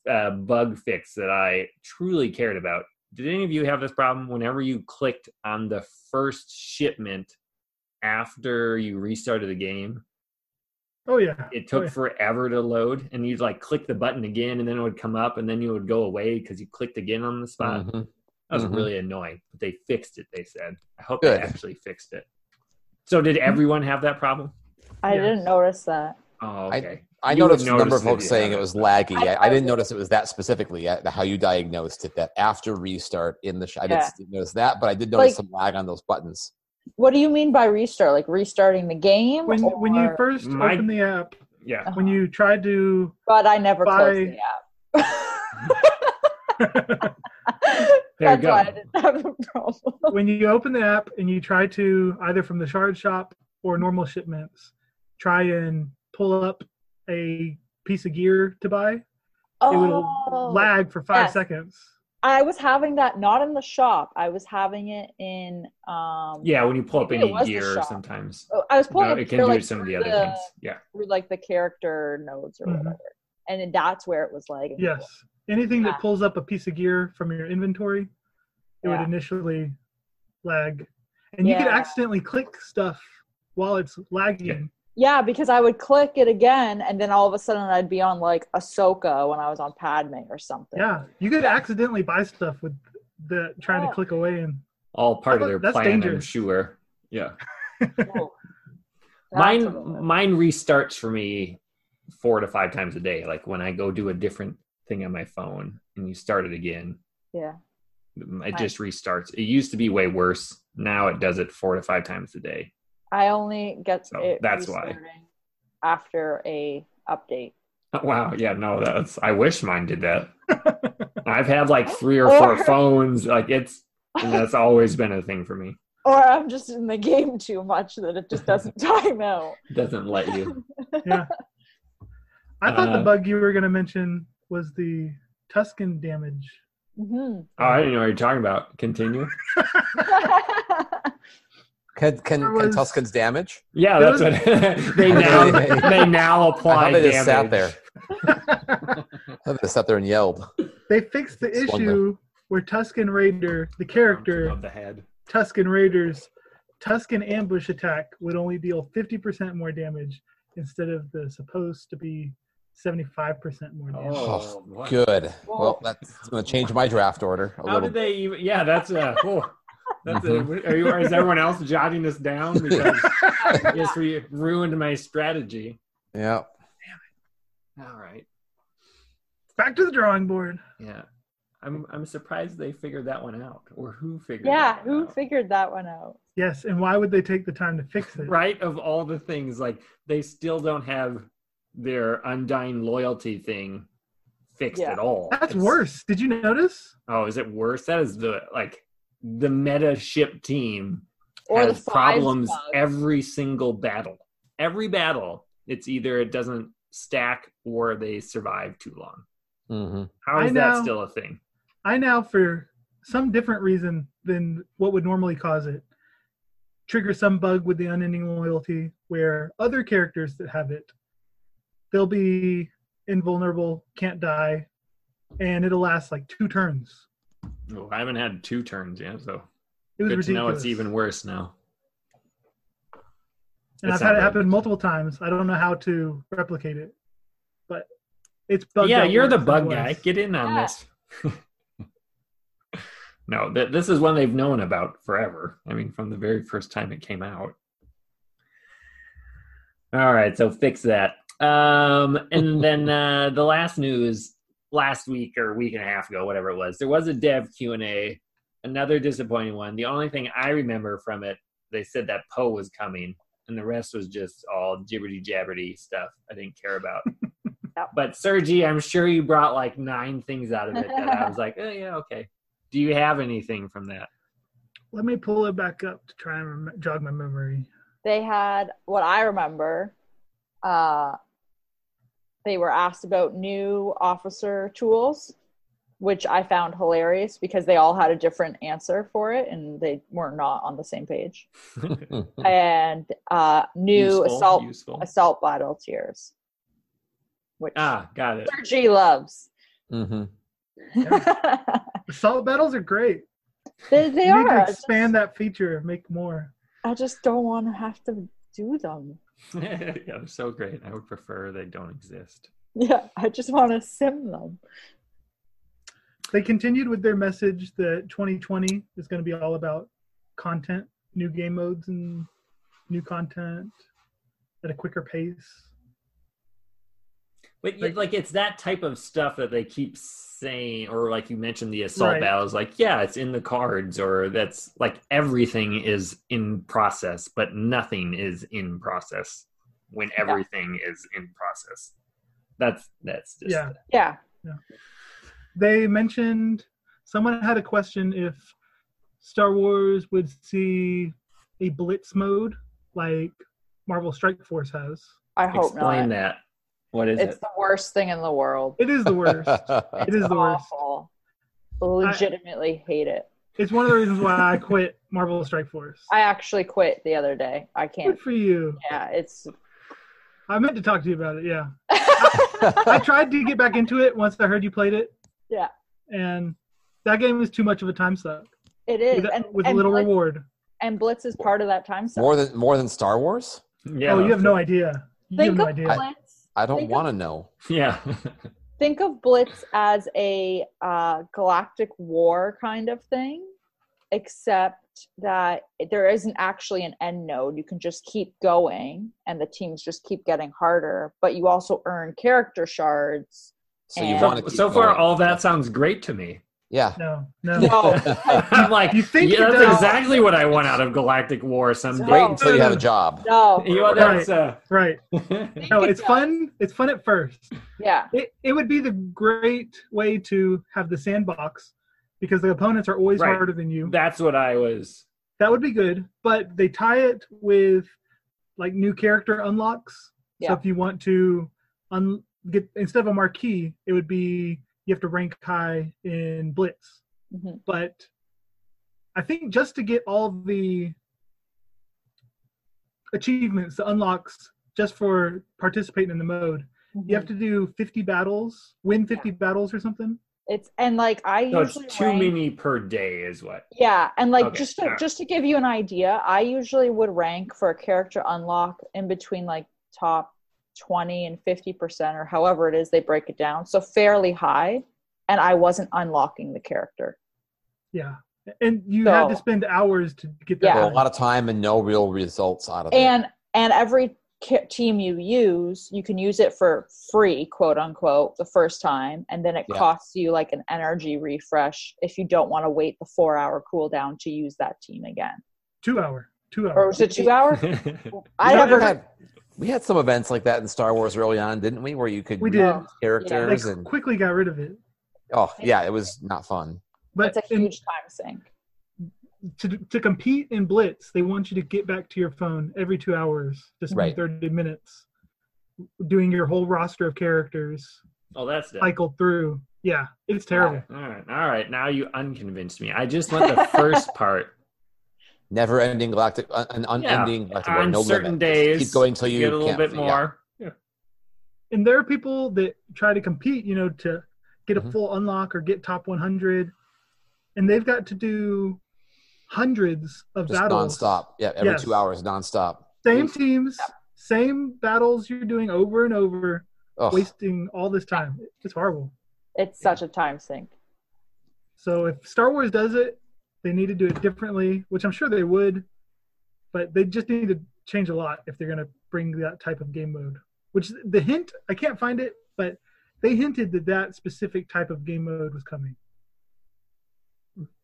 uh, bug fix that I truly cared about. Did any of you have this problem? Whenever you clicked on the first shipment after you restarted the game, Oh yeah. it Oh, took yeah. forever to load and you'd like click the button again and then it would come up and then you would go away because you clicked again on the spot Mhm. that was Mhm. really annoying but they fixed it they said i hope Good. they actually fixed it so did everyone have that problem I Yes. didn't notice that. oh I- okay I You would noticed a number of folks you saying had it it, was laggy. I, I- I didn't notice it was that specifically. uh, How you diagnosed it that after restart in the sh- I Yeah. didn't notice that, but I did notice Like- some lag on those buttons. What do you mean by restart? Like restarting the game? When when you first My- open the app, Yeah. when you try to But I never closed By- the app. There you go. why I didn't have a problem. when you open the app and you try to either from the shard shop or normal shipments, try and pull up a piece of gear to buy, it will Oh, lag for five yes. seconds. I was having that not in the shop. I was having it in um Yeah, when you pull up any gear sometimes. oh, I was pulling No, it it can do like, some of the through other things. Yeah. through like the character nodes or Mhm. whatever. And then that's where it was like. Yes. Anything Yeah. that pulls up a piece of gear from your inventory, it would initially lag. And you could accidentally click stuff while it's lagging. Yeah, because I would click it again and then all of a sudden I'd be on like Ahsoka when I was on Padme or something. Yeah. You could accidentally buy stuff with the trying Oh. to click away and All part of their That's plan, I'm sure. Yeah. That's a mine mine restarts for me four to five times a day. Like when I go do a different thing on my phone and you start it again, Yeah. it just restarts. It used to be way worse. Now it does it four to five times a day. I only get So it that's why. after a update. Wow. Yeah. No. That's. I wish mine did that. I've had like three or Or- four phones. Like it's. And that's always been a thing for me. Or I'm just in the game too much that it just doesn't time out. Doesn't let you. yeah. I thought the Uh, bug you were going to mention was the Tusken damage. hmm Oh, I didn't know what you're talking about. Continue. Can can, There can Tuskens damage? Yeah, There that's what they now they now apply. I thought they just sat there. I thought they sat there and yelled. They fixed the Just wonder. issue where Tusken Raider, the character of the head. Tusken Raiders, Tusken ambush attack would only deal 50% more damage instead of the supposed to be 75% more damage. Oh. Good. Well- Well, that's going to change my draft order a How little. did they even? Yeah, that's uh. oh, that's Mhm. a, are you, is everyone else jotting this down because just re- ruined my strategy? Yeah. All right. Back to the drawing board. Yeah. I'm I'm surprised they figured that one out, or who figured. yeah, that one who out. figured that one out? Yes, and why would they take the time to fix it? right of all the things like they still don't have their undying loyalty thing fixed Yeah. at all That's It's- worse. Did you notice? oh is it worse that is the like the meta ship team Or has fives problems bug. every single battle. Every battle it's either it doesn't stack or they survive too long. Hmm how I is that still a thing? I now, for some different reason than what would normally cause it, trigger some bug with the unending loyalty where other characters that have it, they'll be invulnerable, can't die, and it'll last like two turns. Oh, i haven't had two turns yet so It was good ridiculous. to know it's even worse now and It's I've had not it happen multiple times. I don't know how to replicate it, but it's bugged. yeah you're the bug guy was. get in on Yeah. this no th- this is one they've known about forever i mean from the very first time it came out all right so fix that um and then uh the last news last week or week and a half ago whatever it was there was a dev q&a another disappointing one the only thing i remember from it they said that poe was coming and the rest was just all jibberty jabberty stuff i didn't care about Yep. but sergi i'm sure you brought like nine things out of it that i was like oh yeah okay do you have anything from that Let me pull it back up to try and rem- jog my memory. They had what I remember. Uh, they were asked about new officer tools, which I found hilarious because they all had a different answer for it and they were not on the same page. and uh, new Useful, assault useful. assault battle tiers, which ah got it Sergi loves. hmm Assault battles are great. they they you need are. to I just- expand that feature, make more. I just don't want to have to do them. yeah, they're so great. I would prefer they don't exist. Yeah, I just want to sim them. They continued with their message that 2020 is going to be all about content, new game modes, and new content at a quicker pace. But like, Like- like it's that type of stuff that they keep saying, or like you mentioned the assault Right. battles. Like, yeah, it's in the cards, or that's like everything is in process, but nothing is in process when Yeah. everything is in process. That's that's just Yeah. Yeah. They mentioned someone had a question if Star Wars would see a blitz mode like Marvel Strike Force has. I hope not. explain not. that. What is it? It's it? the worst thing in the world. It is the worst. it is the worst. Awful. Legitimately hate it. It's one of the reasons why I quit Marvel Strike Force. I actually quit the other day. I can't. Good for you. Yeah, it's. I meant to talk to you about it. Yeah, I tried to get back into it once I heard you played it. Yeah. and that game is too much of a time suck it is, with, and, with and little Blitz, reward. and Blitz is part of that time suck. more than more than Star Wars. Yeah, oh, you have no idea. You Think have no of idea. Blitz. I don't want to know. Yeah. Think of Blitz as a uh, galactic war kind of thing, except that there isn't actually an end node. You can just keep going, and the teams just keep getting harder. But you also earn character shards. So you want to so, so far, going. all that sounds great to me. Yeah. No, no. No, I'm like, You think yeah, that's does. exactly what I want out of Galactic War someday. Wait No. until you have a job. no. You know, that's uh, Right. Think No, it's fun. It's fun at first. Yeah, It, it would be the great way to have the sandbox because the opponents are always Right. harder than you. that's what I was. That would be good, but they tie it with like new character unlocks. Yeah. So if you want to un- get instead of a marquee, it would be you have to rank high in Blitz. Mhm. But I think just to get all the achievements, the unlocks, just for participating in the mode, you have to do 50 battles, win 50 battles or something. it's and like I So it's usually too rank- many per day, is what. Yeah, and like Okay, just to, alright. just to give you an idea, I usually would rank for a character unlock in between like top 20 and 50% or however it is they break it down. So fairly high and I wasn't unlocking the character. Yeah. And you had to spend hours to get that. Yeah. A lot of time and no real results out of it. And and every team you use, you can use it for free, quote unquote, the first time and then it Yeah. costs you like an energy refresh if you don't want to wait the 4-hour cooldown to use that team again. Two hour. Two Or hours. was it 2 hours? I We never had, we had some events like that in Star Wars early on, didn't we? Where you could We read did. They characters and quickly got rid of it. oh yeah, it was not fun. But it's a in- huge time sink. to, to compete in Blitz, they want you to get back to your phone every two hours just Right. 30 minutes doing your whole roster of characters, oh, that's done. cycle through. Yeah, it's terrible. All right, all right. Now you unconvinced me. I just want the first part. Never ending galactic, un, un- unending galactic war, On no certain limit. days, Keep going till you get a little can't- bit yeah. more. And there are people that try to compete, you know, to get a Mhm. full unlock or get top 100, and they've got to do hundreds of Just battles. nonstop. Yeah, every Yes. two hours, nonstop. Same Oof. teams, same battles you're doing over and over, Ugh. wasting all this time. It's horrible. It's such a time sink. So if Star Wars does it, they need to do it differently, which I'm sure they would, but they just need to change a lot if they're going to bring that type of game mode. Which the hint, I can't find it, but they hinted that that specific type of game mode was coming.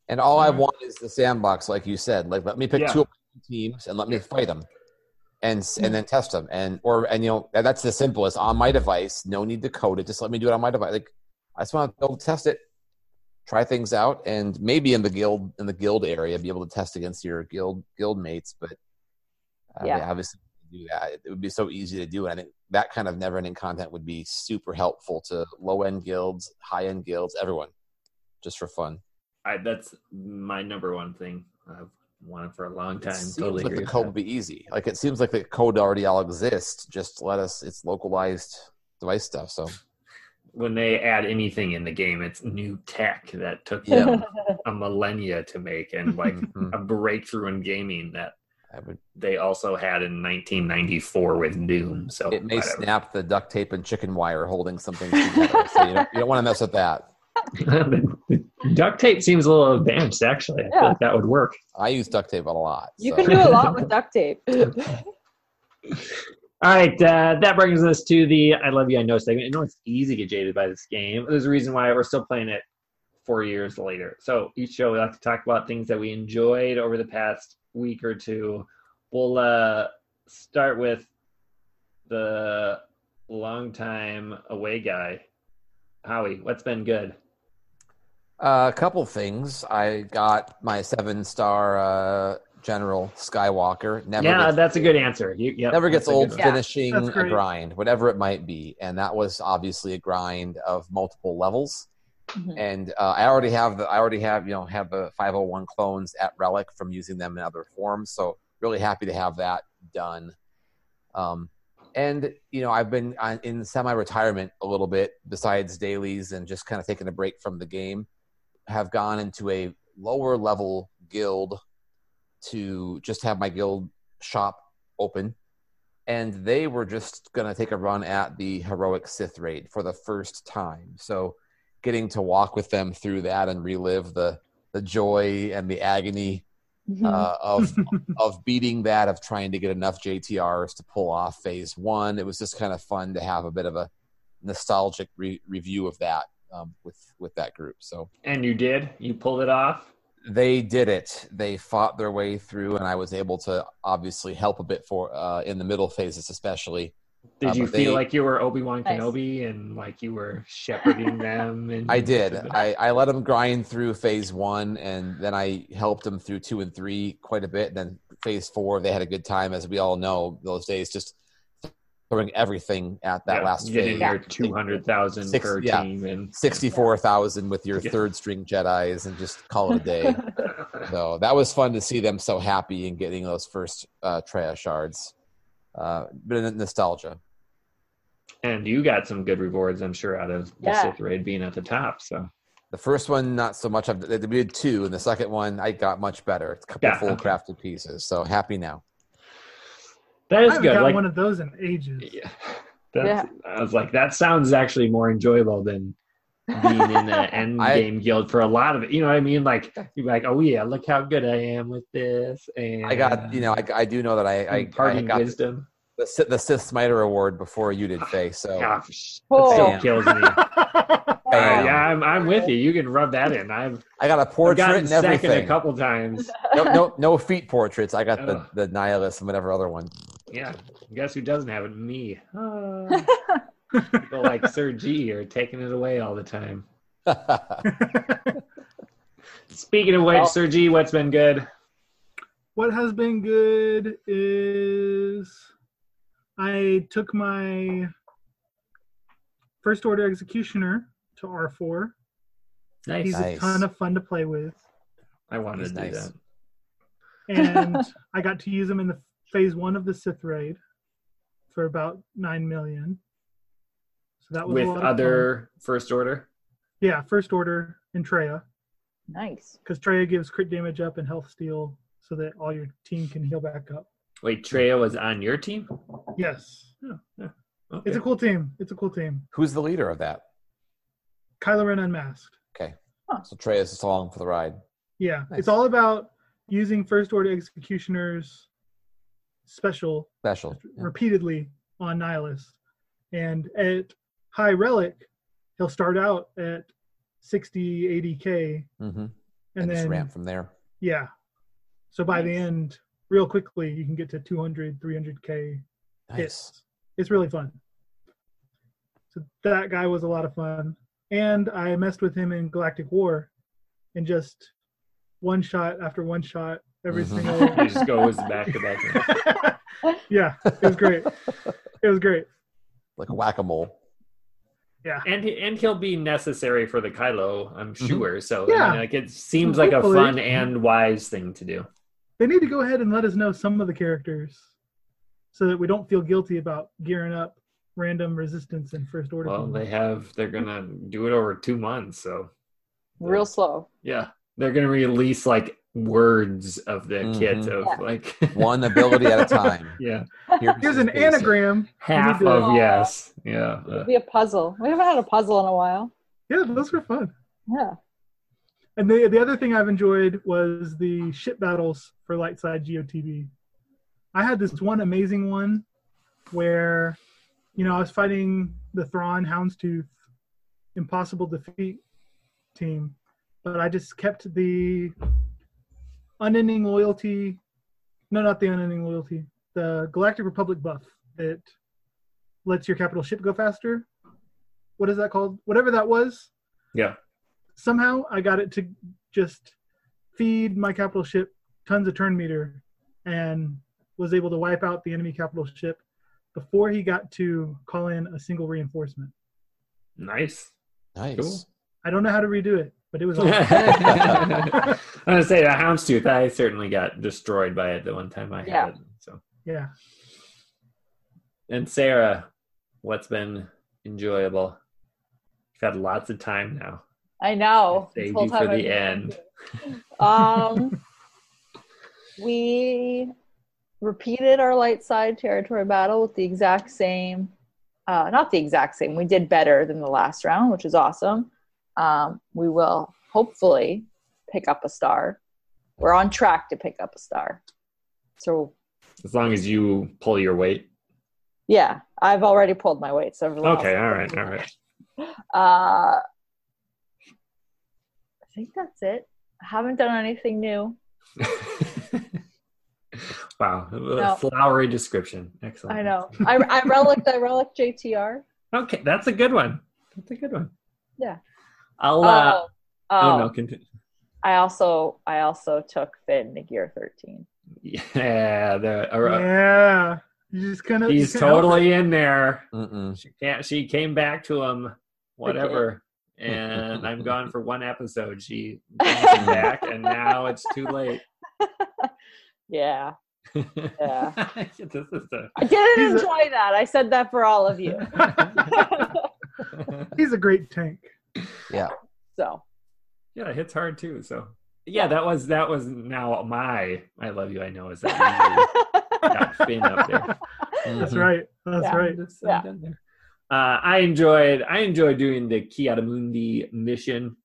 And all I want is the sandbox, like you said. Like, let me pick Yeah. two teams and let me fight them, and and then test them. And or and you know that's the simplest on my device. No need to code it. Just let me do it on my device. Like, I just want to go test it, try things out, and maybe in the guild in the guild area, be able to test against your guild guild mates. But uh, Yeah. yeah, obviously do that. It would be so easy to do. And I think that kind of never ending content would be super helpful to low end guilds, high end guilds, everyone, just for fun. I, that's my number one thing. I've wanted for a long time. It seems Totally like the code would be easy. Like it seems like the code already all exists. Just let us. It's localized device stuff. So When they add anything in the game, it's new tech that took Yeah. them a millennia to make, and like Mhm. a breakthrough in gaming that I would. they also had in 1994 with Doom. So It may whatever. snap the duct tape and chicken wire holding something together. so you don't, you don't want to mess with that. Duct tape seems a little advanced, actually. I feel Yeah. like that would work. I use duct tape a lot. You so- can do a lot with duct tape. All right, uh, that brings us to the I Love You, I Know segment. I know it's easy to get jaded by this game. There's a reason why we're still playing it four years later. So each show we like to talk about things that we enjoyed over the past week or two. We'll uh, start with the longtime away guy, Howie. What's been good? Uh, a couple things. I got my seven star uh, General Skywalker. Never yeah, gets, that's a good answer. You, yep, never gets old good Yeah. finishing That's a grind, whatever it might be. And that was obviously a grind of multiple levels. Mhm. And uh, I already have the I already have you know have the 501 clones at Relic from using them in other forms. So really happy to have that done. Um, and you know I've been in semi-retirement a little bit besides dailies and just kind of taking a break from the game. Have gone into a lower level guild to just have my guild shop open and they were just going to take a run at the heroic sith raid for the first time so getting to walk with them through that and relive the the joy and the agony Mhm. uh, of of beating that of trying to get enough JTRs to pull off phase one. It was just kind of fun to have a bit of a nostalgic re- review of that um, with with that group. So And you did? You pulled it off? They did it. They fought their way through, and I was able to obviously help a bit for uh, in the middle phases, especially. Did Uh, you feel they- like you were Obi Wan Nice. Kenobi and like you were shepherding them? And I did. I, I let them grind through phase one, and then I helped them through two and three quite a bit. And then phase four, they had a good time, as we all know those days, just throwing everything at that Yeah, last getting phase. your two hundred thousand Six- per yeah. team, and Sixty-four thousand with your Yeah. third string Jedi's, and just call it a day. so that was fun to see them so happy and getting those first uh, Traya shards. Uh, bit of nostalgia. and you got some good rewards, I'm sure, out of the Yeah. Sith raid being at the top. So The first one, not so much. Of, we did two, and the second one, I got much better. It's a couple Yeah, full okay. crafted pieces. So happy now. That I is haven't good. got Like, one of those in ages. yeah, that's, I was like, that sounds actually more enjoyable than being in the end I- game guild for a lot of it. You know what I mean? Like you're like, oh yeah, look how good I am with this, and I got, you know, I, I do know that I, I, I got wisdom. the, Sith- the Sith Smiter Award before you did, Faye. So Gosh, Oh. that still kills me. Uh, yeah, I'm, I'm with you. You can rub that in. I've, I got a I've portrait gotten and second a couple times. No, no, no feet portraits. I got the, Ugh. the nihilist and whatever other one. Yeah, guess who doesn't have it? Me. Ah. People like Sir G are taking it away all the time. Speaking of which, Well- Sir G, what's been good? what has been good is I took my first order executioner to R4. Nice. He's Nice. a ton of fun to play with. I wanted He's to do that. And I got to use him in the phase one of the Sith raid for about nine million. So that was a With lot of other first order. Yeah, first order in Traya. nice. Because Traya gives crit damage up and health steal so that all your team can heal back up. Wait, Traya was on your team? Yes. Oh, okay. It's a cool team. It's a cool team. Who's the leader of that? Kylo Ren unmasked. Okay. Huh. So Trey is along for the ride. Yeah, Nice. it's all about using first order executioners special Special. Yeah. repeatedly on Nihilist. And at high relic, he'll start out at 60, 80k, Mm-hmm. And, and, then ramp from there. yeah. So by the end, real quickly, you can get to 200, 300k Nice. hits. It's really fun. So that guy was a lot of fun, and I messed with him in Galactic War, and just one shot after one shot every Mhm. single He just go goes back to back. yeah, it was great. It was great. Like a whack a mole. Yeah. And he, and he'll be necessary for the Kylo, I'm Mhm. sure. So I Yeah. mean, like it seems like a fun and wise thing to do. They need to go ahead and let us know some of the characters so that we don't feel guilty about gearing up random resistance and first order. Well, they have they're gonna do it over two months, so Real slow. yeah, they're gonna release like words of the kit Mhm. of Yeah. like One ability at a time. yeah Here's, Here's an basic. anagram. half need to- of yes yeah. It'd be a puzzle. We haven't had a puzzle in a while. Yeah, those were fun. Yeah. And the the other thing I've enjoyed was the ship battles for Lightside GOTV. I had this one amazing one where, you know, I was fighting the Thrawn Houndstooth impossible defeat team, but I just kept the unending loyalty. No, not the unending loyalty. The Galactic Republic buff that lets your capital ship go faster. What is that called? Whatever that was. Yeah. Somehow I got it to just feed my capital ship tons of turn meter and was able to wipe out the enemy capital ship before he got to call in a single reinforcement. Nice. Nice. Cool. I don't know how to redo it, but it was I'm gonna say the houndstooth. I certainly got destroyed by it the one time I had Yeah. it. So, yeah. and Sarah, what's been enjoyable? You've had lots of time now. I know. Save This you for the end. Um, we repeated our light side territory battle with the exact same, uh, not the exact same. We did better than the last round, which is awesome. Um, we will hopefully pick up a star. We're on track to pick up a star. So As long as you pull your weight. yeah, I've already pulled my weight several. Okay. All right. All right. Uh, I think that's it. I haven't done anything new. wow. A No. flowery description. Excellent. I know. I, I relic I relic JTR. Okay, that's a good one. That's a good one. Yeah. I'll. Uh, oh, oh, oh, no, continue. I also I also took Finn to gear thirteen. Yeah, the, uh, Yeah. You just kind of. he's totally in there. Mm-mm. She can't. She came back to him, whatever, and I'm gone for one episode. She came back, and now it's too late. Yeah, Yeah. this is the. I didn't He's a- enjoy that. I said that for all of you. He's a great tank. Yeah. so yeah, it hits hard too. So yeah, that was that was now my I love you. I know is that you got Finn up there. That's Mhm. right. That's Yeah. right. That's, Yeah. I'm done there. Uh, I enjoyed I enjoyed doing the Ki-Adi-Mundi mission.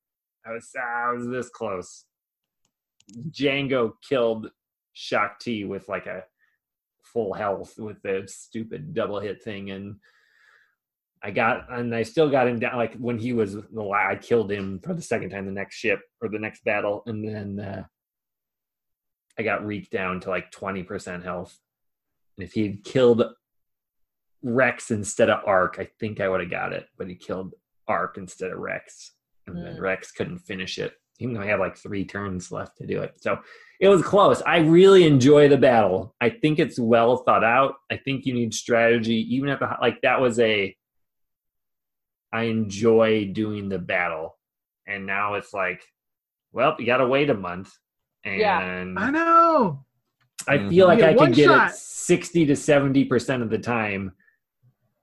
I was I was this close. Django killed Shaak Ti with like a full health with the stupid double hit thing, and I got and I still got him down. Like when he was I killed him for the second time the next ship or the next battle, and then uh, I got reeked down to like twenty percent health. And if he had killed Rex instead of Ark, I think I would have got it. But he killed Ark instead of Rex, and then Mm. Rex couldn't finish it, even though I had like three turns left to do it. So it was close. I really enjoy the battle. I think it's well thought out. I think you need strategy, even at the like that was a. I enjoy doing the battle, and now it's like, well, you got to wait a month, and Yeah. I know. I feel like I can get shot. it 60 to 70% of the time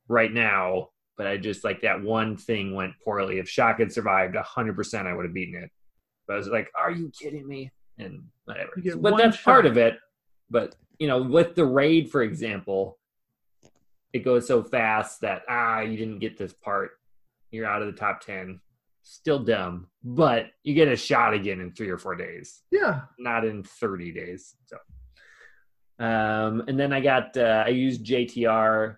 right now, but I just like that one thing went poorly. If Shaak had survived 100%, I would have beaten it. But I was like, are you kidding me? And whatever. You But one that's part of it. But, you know, with the raid, for example, it goes so fast that, ah, you didn't get this part. You're out of the top 10. Still dumb, but you get a shot again in three or four days Yeah. not in 30 days. So, um, and then I got uh, I used JTR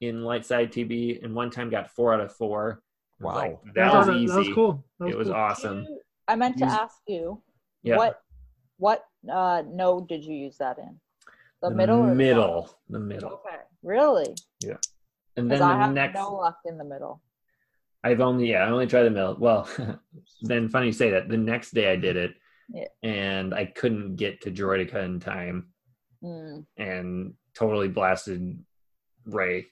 in light side TB, and one time got four out of four. Wow. like, that That was was, easy. that was cool. That was It was cool. awesome. You- I meant to Use- ask you Yeah, what what uh, node did you use that in? The, middle. The middle, top? the middle, Okay, really? Yeah. And Because then I the have next. no luck in the middle. I've only yeah, I only tried the middle. Well, then funny you say that. The next day I did it, Yeah. and I couldn't get to Droideka in time. Mm. and totally blasted Rey,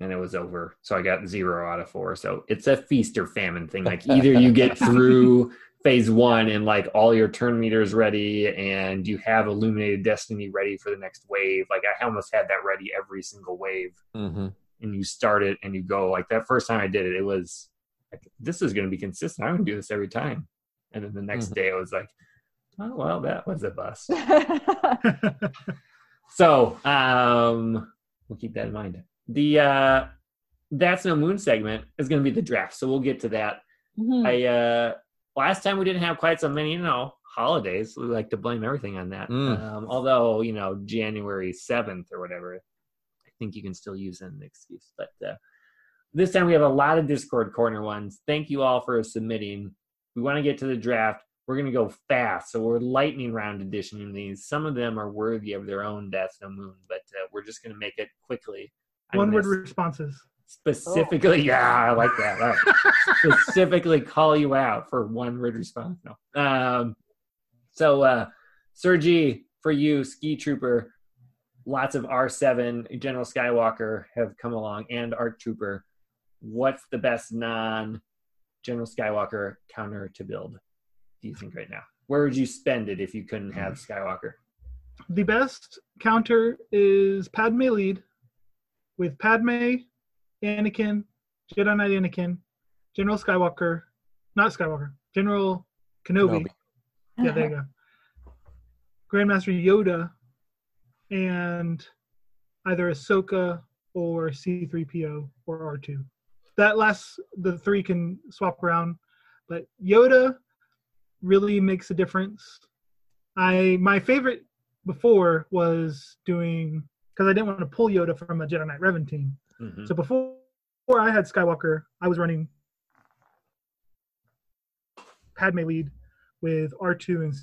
and it was over. So I got zero out of four. So it's a feast or famine thing. Like either you get through phase one and like all your turn meters ready, and you have illuminated destiny ready for the next wave. Like I almost had that ready every single wave, Mm-hmm. And you start it and you go. Like that first time I did it, it was like this is going to be consistent. I'm going to do this every time. And then the next Mhm. day, I was like, oh well, that was a bust. So um, we'll keep that in mind. The uh, that's no moon segment is going to be the draft, so we'll get to that. Mhm. I uh, last time we didn't have quite so many, you know, holidays. We like to blame everything on that. Mm. Um, although you know, January seventh or whatever, I think you can still use an excuse. But uh, this time we have a lot of Discord corner ones. Thank you all for submitting. We want to get to the draft. We're going to go fast, so we're lightning round edition editioning these. Some of them are worthy of their own Death No Moon, but uh, we're just going to make it quickly. I'm One word responses. specifically, yeah, I like that. All right. specifically call you out for one word response. No. Um, so, uh, Sergi, for you, Ski Trooper, lots of R7, General Skywalker have come along, and Arc Trooper. What's the best non General Skywalker counter to build, do you think, right now? Where would you spend it if you couldn't have Skywalker? The best counter is Padme lead with Padme, Anakin, Jedi Knight Anakin, General Skywalker, not Skywalker, General Kenobi. Kenobi. Yeah, there you go. Grandmaster Yoda and either Ahsoka or C3PO or R2. That last, the three can swap around, but Yoda really makes a difference. I my favorite before was doing because I didn't want to pull Yoda from a Jedi Knight Revan team. Mhm. So before, before I had Skywalker, I was running Padme lead with R2 and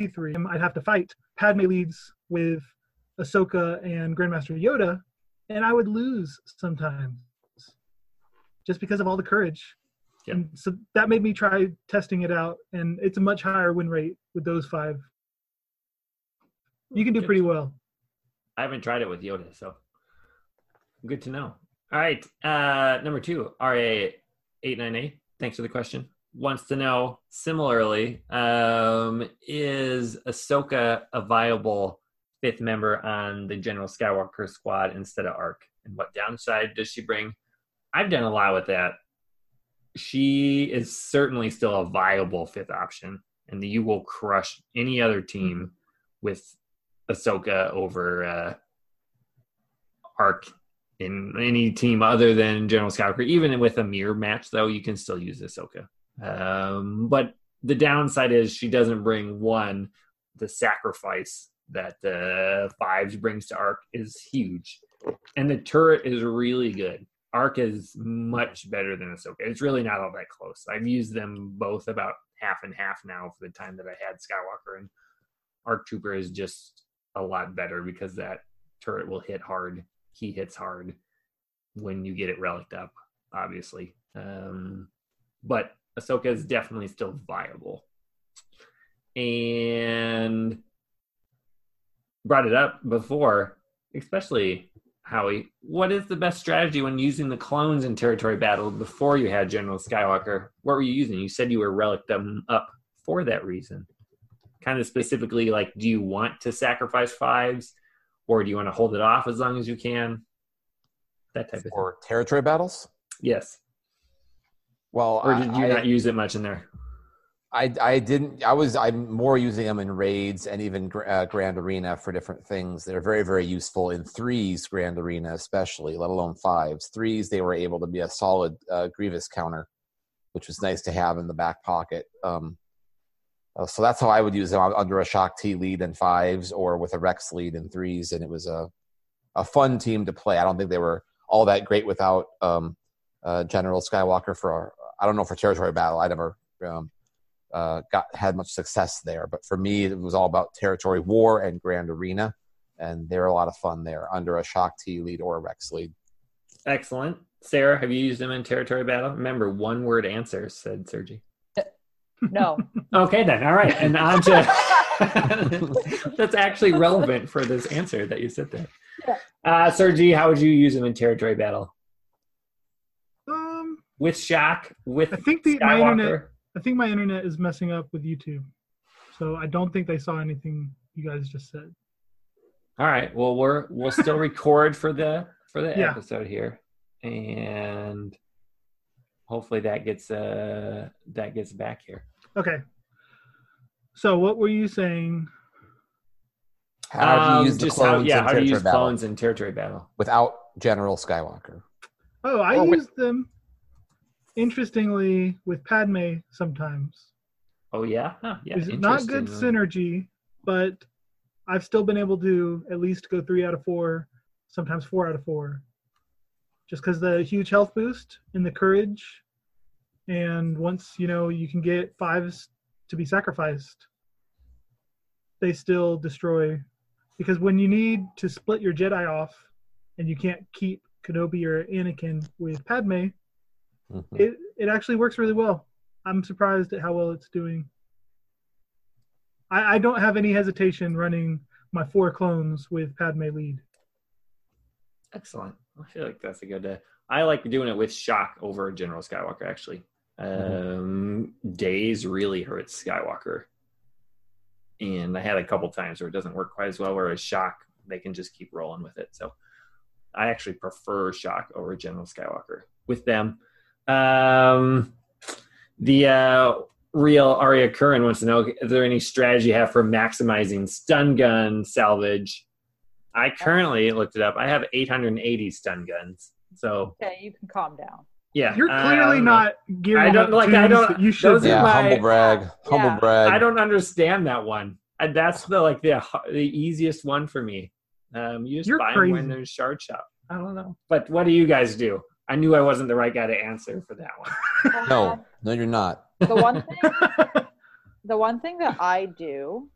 C3. I'd have to fight Padme leads with Ahsoka and Grandmaster Yoda, and I would lose sometimes just because of all the courage. Yeah. And so that made me try testing it out, and it's a much higher win rate with those five. You can do pretty well. I haven't tried it with Yoda, so good to know. All right, uh, number two, RA eight nine eight. Thanks for the question. Wants to know similarly, um, is Ahsoka a viable fifth member on the General Skywalker squad instead of Arc? And what downside does she bring? I've done a lot with that. She is certainly still a viable fifth option, and you will crush any other team with Ahsoka over uh, Arc in any team other than General Skywalker. Even with a mirror match, though, you can still use Ahsoka. Um, but the downside is she doesn't bring one. The sacrifice that uh, Fives brings to Arc is huge, and the turret is really good. Arc is much better than Ahsoka. It's really not all that close. I've used them both about half and half now for the time that I had Skywalker, and Arc Trooper is just a lot better because that turret will hit hard. He hits hard when you get it relicked up, obviously. Um, but Ahsoka is definitely still viable. And brought it up before, especially Howie. What is the best strategy when using the clones in territory battle before you had General Skywalker? What were you using? You said you were relic them up for that reason kind of specifically like do you want to sacrifice fives or do you want to hold it off as long as you can that type of thing For territory battles? yes Well, or did you I, not use it much in there I, I didn't. I was. I'm more using them in raids and even uh, Grand Arena for different things. They're very, very useful in threes, Grand Arena especially, let alone fives. Threes, they were able to be a solid uh, Grievous counter, which was nice to have in the back pocket. Um, uh, so that's how I would use them uh, under a Shaak Ti lead in fives or with a Rex lead in threes, and it was a a fun team to play. I don't think they were all that great without um, uh, General Skywalker for. I don't know for territory battle. I never. Um, uh, got had much success there. But for me, it was all about territory war and Grand Arena, and they're a lot of fun there under a Shaak Ti lead or a Rex lead. excellent sarah have you used them in territory battle remember one word answers said sergi No. okay then all right and on to that's actually relevant for this answer that you said there Yeah. uh sergi how would you use them in territory battle with Shaak with I think the my internet. I think my internet is messing up with YouTube, so I don't think they saw anything you guys just said. All right. Well, we're we'll still record for the for the Yeah. episode here, and hopefully that gets uh that gets back here. Okay. So what were you saying? How do Um, you use the just how, clones yeah, in how do you territory use battle clones in territory battle? without General Skywalker? Oh, I wait. used them. Interestingly, with Padme sometimes. Oh yeah, huh, yeah. It's not good synergy, but I've still been able to at least go three out of four, sometimes four out of four, just because the huge health boost and the courage, and once you know you can get fives to be sacrificed, they still destroy. Because when you need to split your Jedi off, and you can't keep Kenobi or Anakin with Padme, Mhm. it it actually works really well. I'm surprised at how well it's doing. I, I don't have any hesitation running my four clones with Padme lead. Excellent. I feel like that's a good. Uh, I like doing it with shock over General Skywalker. Actually, um, days really hurts Skywalker, and I had a couple times where it doesn't work quite as well. Whereas shock, they can just keep rolling with it. So, I actually prefer shock over General Skywalker with them. Um, the uh, real Arya Curran wants to know: Is there any strategy you have for maximizing stun gun salvage? I currently looked it up. I have 880 stun guns. So Okay, you can calm down. yeah, You're clearly um, not gearing I don't- like, I don't- you should. those are Yeah, my- humble brag. Humble Yeah. brag. I don't understand that one. And that's the like the the easiest one for me. Um, you just You're buy them when there's shard shop. I don't know, but what do you guys do? I knew I wasn't the right guy to answer for that one. No, no, you're not. The one thing the one thing that I do,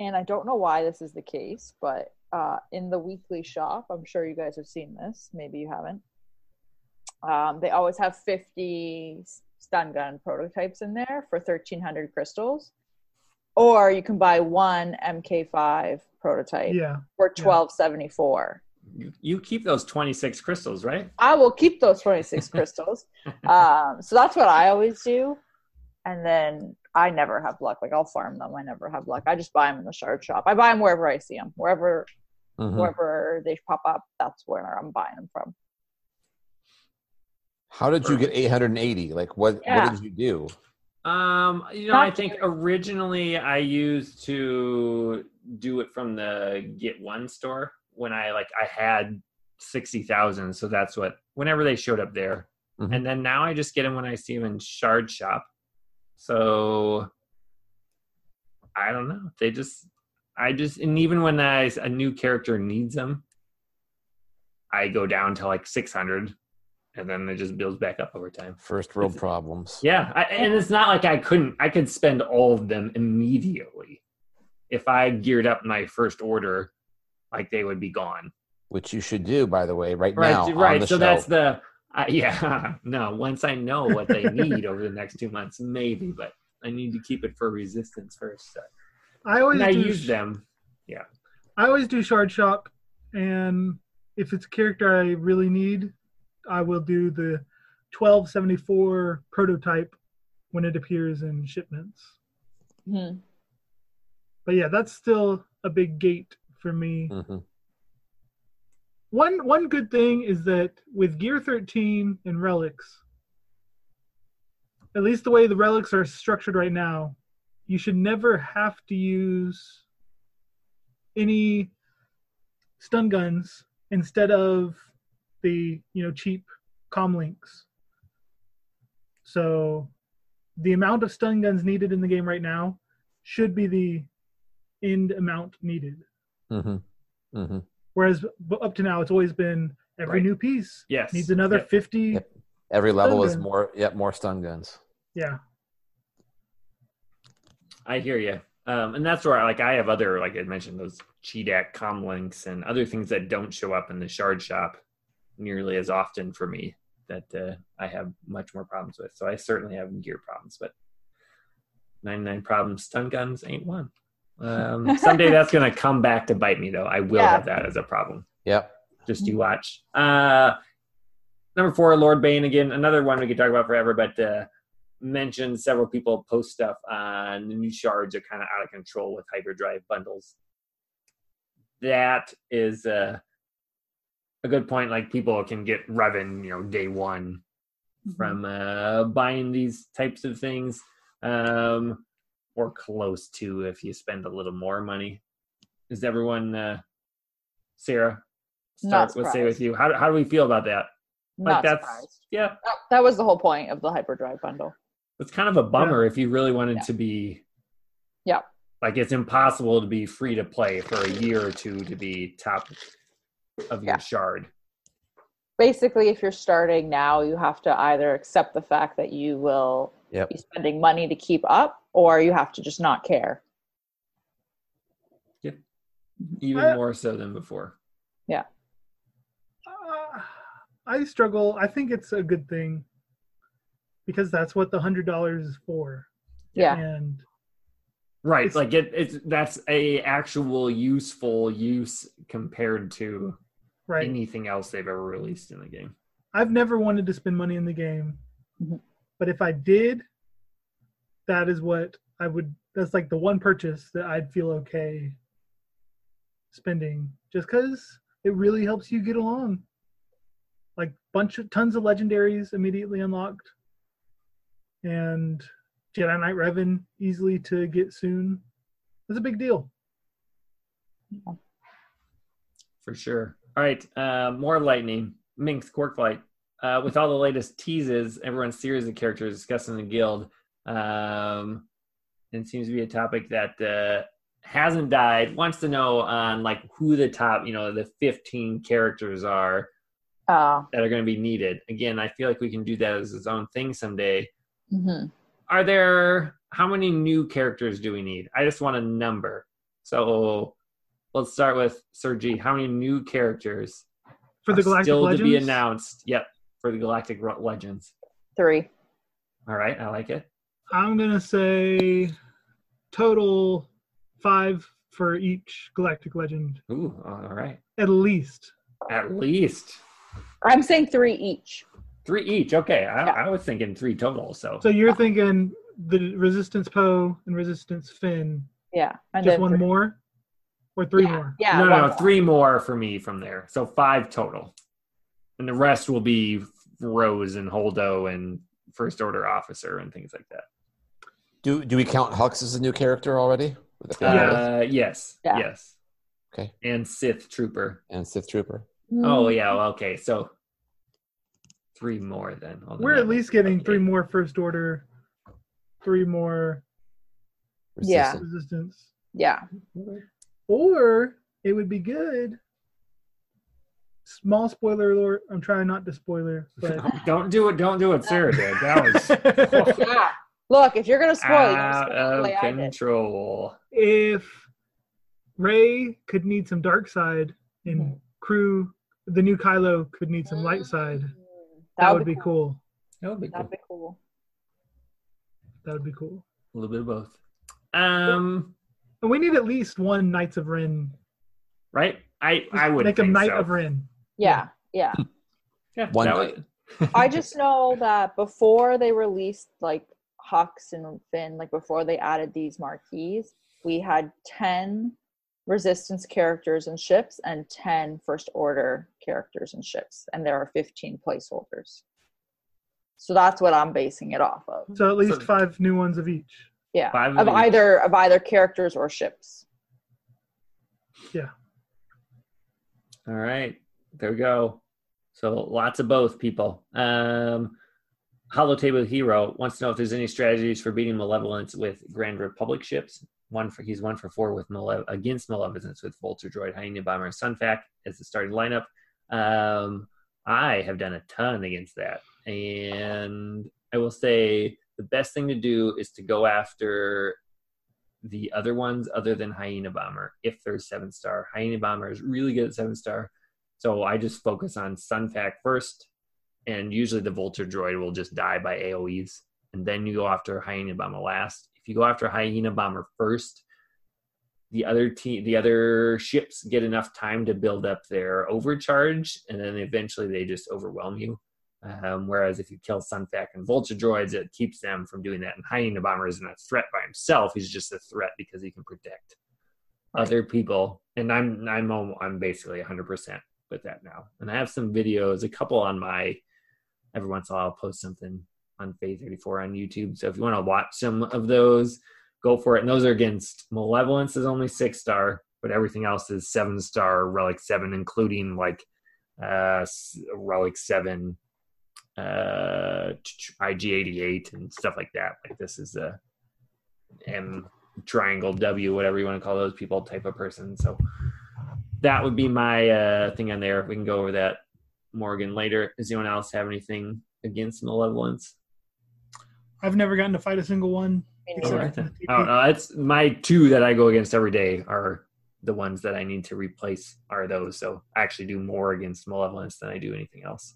and I don't know why this is the case, but uh, in the weekly shop, I'm sure you guys have seen this. Maybe you haven't. Um, they always have 50 stun gun prototypes in there for 1,300 crystals, or you can buy one MK5 prototype yeah, for Yeah. 1274. You, you keep those 26 crystals, right? I will keep those 26 crystals. um, so that's what I always do. And then I never have luck. Like I'll farm them. I never have luck. I just buy them in the shard shop. I buy them wherever I see them. Wherever Mhm. wherever they pop up, that's where I'm buying them from. How did you get 880? Like, what? Yeah. What did you do? Um, you know, Not I think very- originally I used to do it from the Get One store when I like I had sixty thousand, so that's what whenever they showed up there, Mhm. and then now I just get them when I see them in Shard Shop. So I don't know. They just I just and even when I a new character needs them, I go down to like six hundred, and then it just builds back up over time. First world It's- problems. Yeah, I, and it's not like I couldn't. I could spend all of them immediately if I geared up my first order. Like they would be gone. Which you should do, by the way, right, Right, now. on right. the So show. that's the. I yeah, no. Once I know what they need over the next two months, maybe, but I need to keep it for resistance first. So. I always And I do use sh- them. Yeah. I always do shard shop, and if it's a character I really need, I will do the 1274 prototype when it appears in shipments. Hmm. But yeah, that's still a big gate for me. Mhm. One one good thing is that with Gear 13 and relics, at least the way the relics are structured right now, you should never have to use any stun guns instead of the you know cheap com links. So the amount of stun guns needed in the game right now should be the end amount needed. Mhm. Mm-hmm. Whereas up to now, it's always been every Right. new piece Yes. needs another Yep. 50. Yep. Every level is gun. more. Yep, more stun guns. Yeah. I hear you. Um, and that's where, like, I have other, like I mentioned, those Chedak com links and other things that don't show up in the shard shop nearly as often for me that uh, I have much more problems with. So I certainly have gear problems, but 99 problems, stun guns ain't one. Um, someday that's going to come back to bite me, though. I will Yeah. have that as a problem. Yep. Just you watch. Uh, number four, Lord Bane again. Another one we could talk about forever, but uh, mentioned several people post stuff on the new shards are kind of out of control with hyperdrive bundles. That is uh, a good point. Like people can get Revan, you know, day one from uh, buying these types of things, um, or close to if you spend a little more money. Is everyone, uh, Sarah? Start, let's say with you. How, how do we feel about that? Not that's surprised. yeah, That- That was the whole point of the hyperdrive bundle. it's kind of a bummer if you really wanted Yeah. to be Yeah. Like it's impossible to be free to play for a year or two to be top of your Yeah. shard. Basically, if you're starting now, you have to either accept the fact that you will Yep. be spending money to keep up, or you have to just not care. Yeah. Even I- more so than before. Uh, I struggle. I think it's a good thing because that's what the hundred dollars is for. Yeah. And Right. It's- like it, it's that's a actual useful use compared to right, anything else they've ever released in the game. I've never wanted to spend money in the game, Mhm. But if I did, that is what I would. That's like the one purchase that I'd feel okay spending, just because it really helps you get along. Like bunch of tons of legendaries immediately unlocked, and Jedi Knight Revan easily to get soon. That's a big deal. For sure. All right. Uh, more lightning. Minx Quarkflight. Uh, with all the latest teases, everyone's series of characters discussed in the guild, um, and seems to be a topic that uh, hasn't died. Wants to know on like who the top, you know, the 15 characters are Uh, that are going to be needed. Again, I feel like we can do that as its own thing someday. mhm. Are there how many new characters do we need? I just want a number. So let's start with Sergi. How many new characters For the are Galactic still Legends, to be announced? Yep, for the Galactic Legends. Three. All right, I like it. I'm gonna say total five for each Galactic Legend, Ooh, all right. at least. At least I'm saying three each. three each. Okay, I, Yeah. I was thinking three total. So, So you're thinking the Resistance Poe and Resistance Finn, Yeah. And just one three- more, or three yeah, more? Yeah. no, no, no, three more for me from there. So five total, and the rest will be Rose and Holdo and First Order officer and things like that. Do do we count Hux as a new character already? With the Yeah. Uh, yes, Yeah. yes. Okay. And Sith Trooper. and Sith Trooper. Oh Mm, yeah, well, okay. So three more then. Hold on, We're at least getting three more First Order, three more Yeah. Resistance. Resistance, Yeah. or it would be good. Small spoiler alert. I'm trying not to spoiler, but Don't do it. Don't do it, Sarah did. That was Yeah. Look, if you're gonna spoil, you're out gonna spoil of way I did. control. if Rey could need some dark side and Mhm. crew, the new Kylo could need some light side. Mm, That would be cool. That would be cool. That'd be cool. That would be cool. A little bit of both. Um, And we need at least one Knights of Ren. right? I I would make a Knight so. of Ren. Yeah. Yeah. Yeah, hmm. One night. would- I just know that before they released like Hux and Finn, like before they added these marquees, we had 10 resistance characters and ships and 10 first order characters and ships. And there are 15 placeholders. So that's what I'm basing it off of. So at least So- five new ones of each. Yeah. Five of Of each. either of either characters or ships. Yeah all right, there we go. So lots of both people. Um, Holotable Hero wants to know if there's any strategies for beating Malevolence with Grand Republic ships. One for he's one for four with Male- against Malevolence with Vulture Droid, Hyena Bomber, and Sun Fac as the starting lineup. Um, I have done a ton against that, and I will say the best thing to do is to go after the other ones other than Hyena Bomber if there's seven star. Hyena Bomber is really good at seven star. So I just focus on Sun Fac first, and usually the Vulture droid will just die by AoEs, and then you go after Hyena Bomber last. If you go after Hyena Bomber first, the other team, the other ships get enough time to build up their overcharge, and then eventually they just overwhelm you. Um, whereas if you kill Sun Fac and Vulture droids, it keeps them from doing that. And Hyena Bomber isn't a threat by himself; he's just a threat because he can protect other people. And I'm I'm I'm basically 100 percent with that now. And I have some videos, a couple on my. Every once in a while, I'll post something on Faith 34 on YouTube. So if you want to watch some of those, go for it. And those are against Malevolence is only six star, but everything else is seven star, Relic seven, including like uh Relic seven, uh IG88 and stuff like that. Like this is a M triangle W, whatever you want to call those people, type of person. So that would be my uh, thing on there. We can go over that Morgan later. Does anyone else have anything against malevolence? I've never gotten to fight a single one. Me Except neither. Alright for then. the Oh, no, that's my two that I go against every day are the ones that I need to replace are those. So I actually do more against malevolence than I do anything else.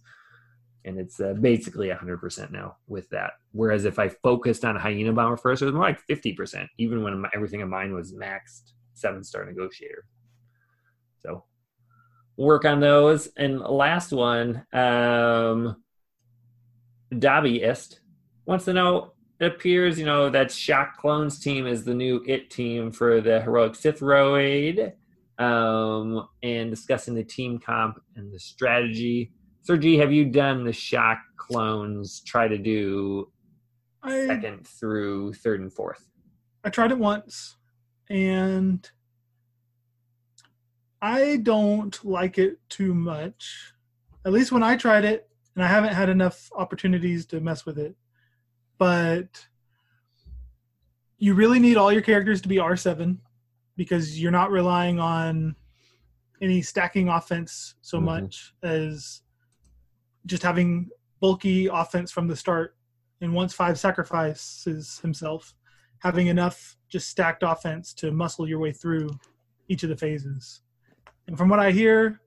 And it's uh, basically 100% now with that. Whereas if I focused on Hyena Bomber first, it was more like 50%, even when my, everything of mine was maxed seven star negotiator. So work on those. And last one, um, Dobbyist wants to know it appears, you know, that Shaak Clones team is the new IT team for the Heroic Sith Raid, um, and discussing the team comp and the strategy. Sir G, have you done the Shaak Clones try to do I, second through third and fourth? I tried it once, and I don't like it too much. At least when I tried it, and I haven't had enough opportunities to mess with it. But you really need all your characters to be R7 because you're not relying on any stacking offense so Mhm. much as just having bulky offense from the start. And once five sacrifices himself, having enough just stacked offense to muscle your way through each of the phases. And from what I hear,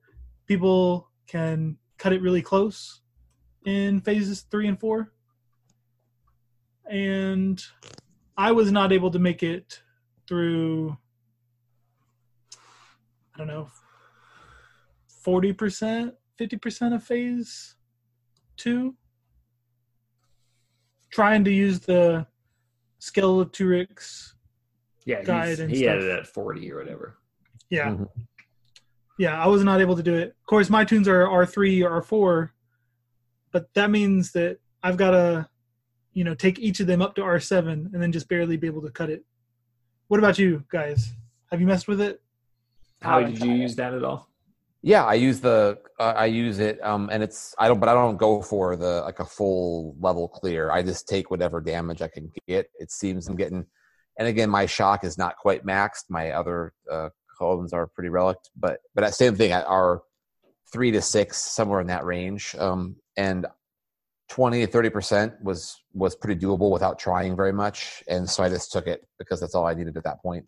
people can cut it really close in phases three and four. And I was not able to make it through, I don't know, 40%, 50% of phase two. Trying to use the Skelturix Yeah, Guide he's, and he stuff. had it at 40 or whatever. Yeah. Mhm. Yeah, I was not able to do it. Of course, my toons are R3 or R4, but that means that I've got to, you know, take each of them up to R7 and then just barely be able to cut it. What about you guys? Have you messed with it? How did you use that at all? Yeah, I use the uh, I use it, um, and it's I don't, but I don't go for the like a full level clear. I just take whatever damage I can get. It seems I'm getting, and again, my Shaak is not quite maxed. My other uh, clones are pretty relict, but but that same thing are three to six somewhere in that range, um, and twenty to thirty percent was was pretty doable without trying very much, and so I just took it because that's all I needed at that point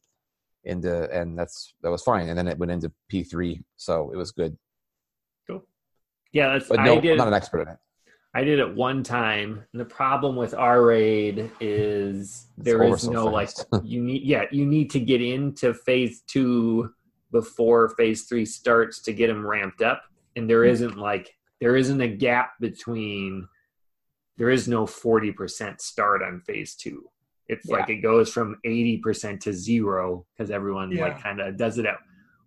into and that's that was fine and then it went into p3 so it was good Cool. Yeah, that's but I did. i'm not an expert in it I did it one time. And the problem with our raid is there is so no like you need yeah you need to get into phase two before phase three starts to get them ramped up, and there isn't like there isn't a gap between. There is no forty percent start on phase two. It's like it goes from eighty percent to zero because everyone like kind of does it at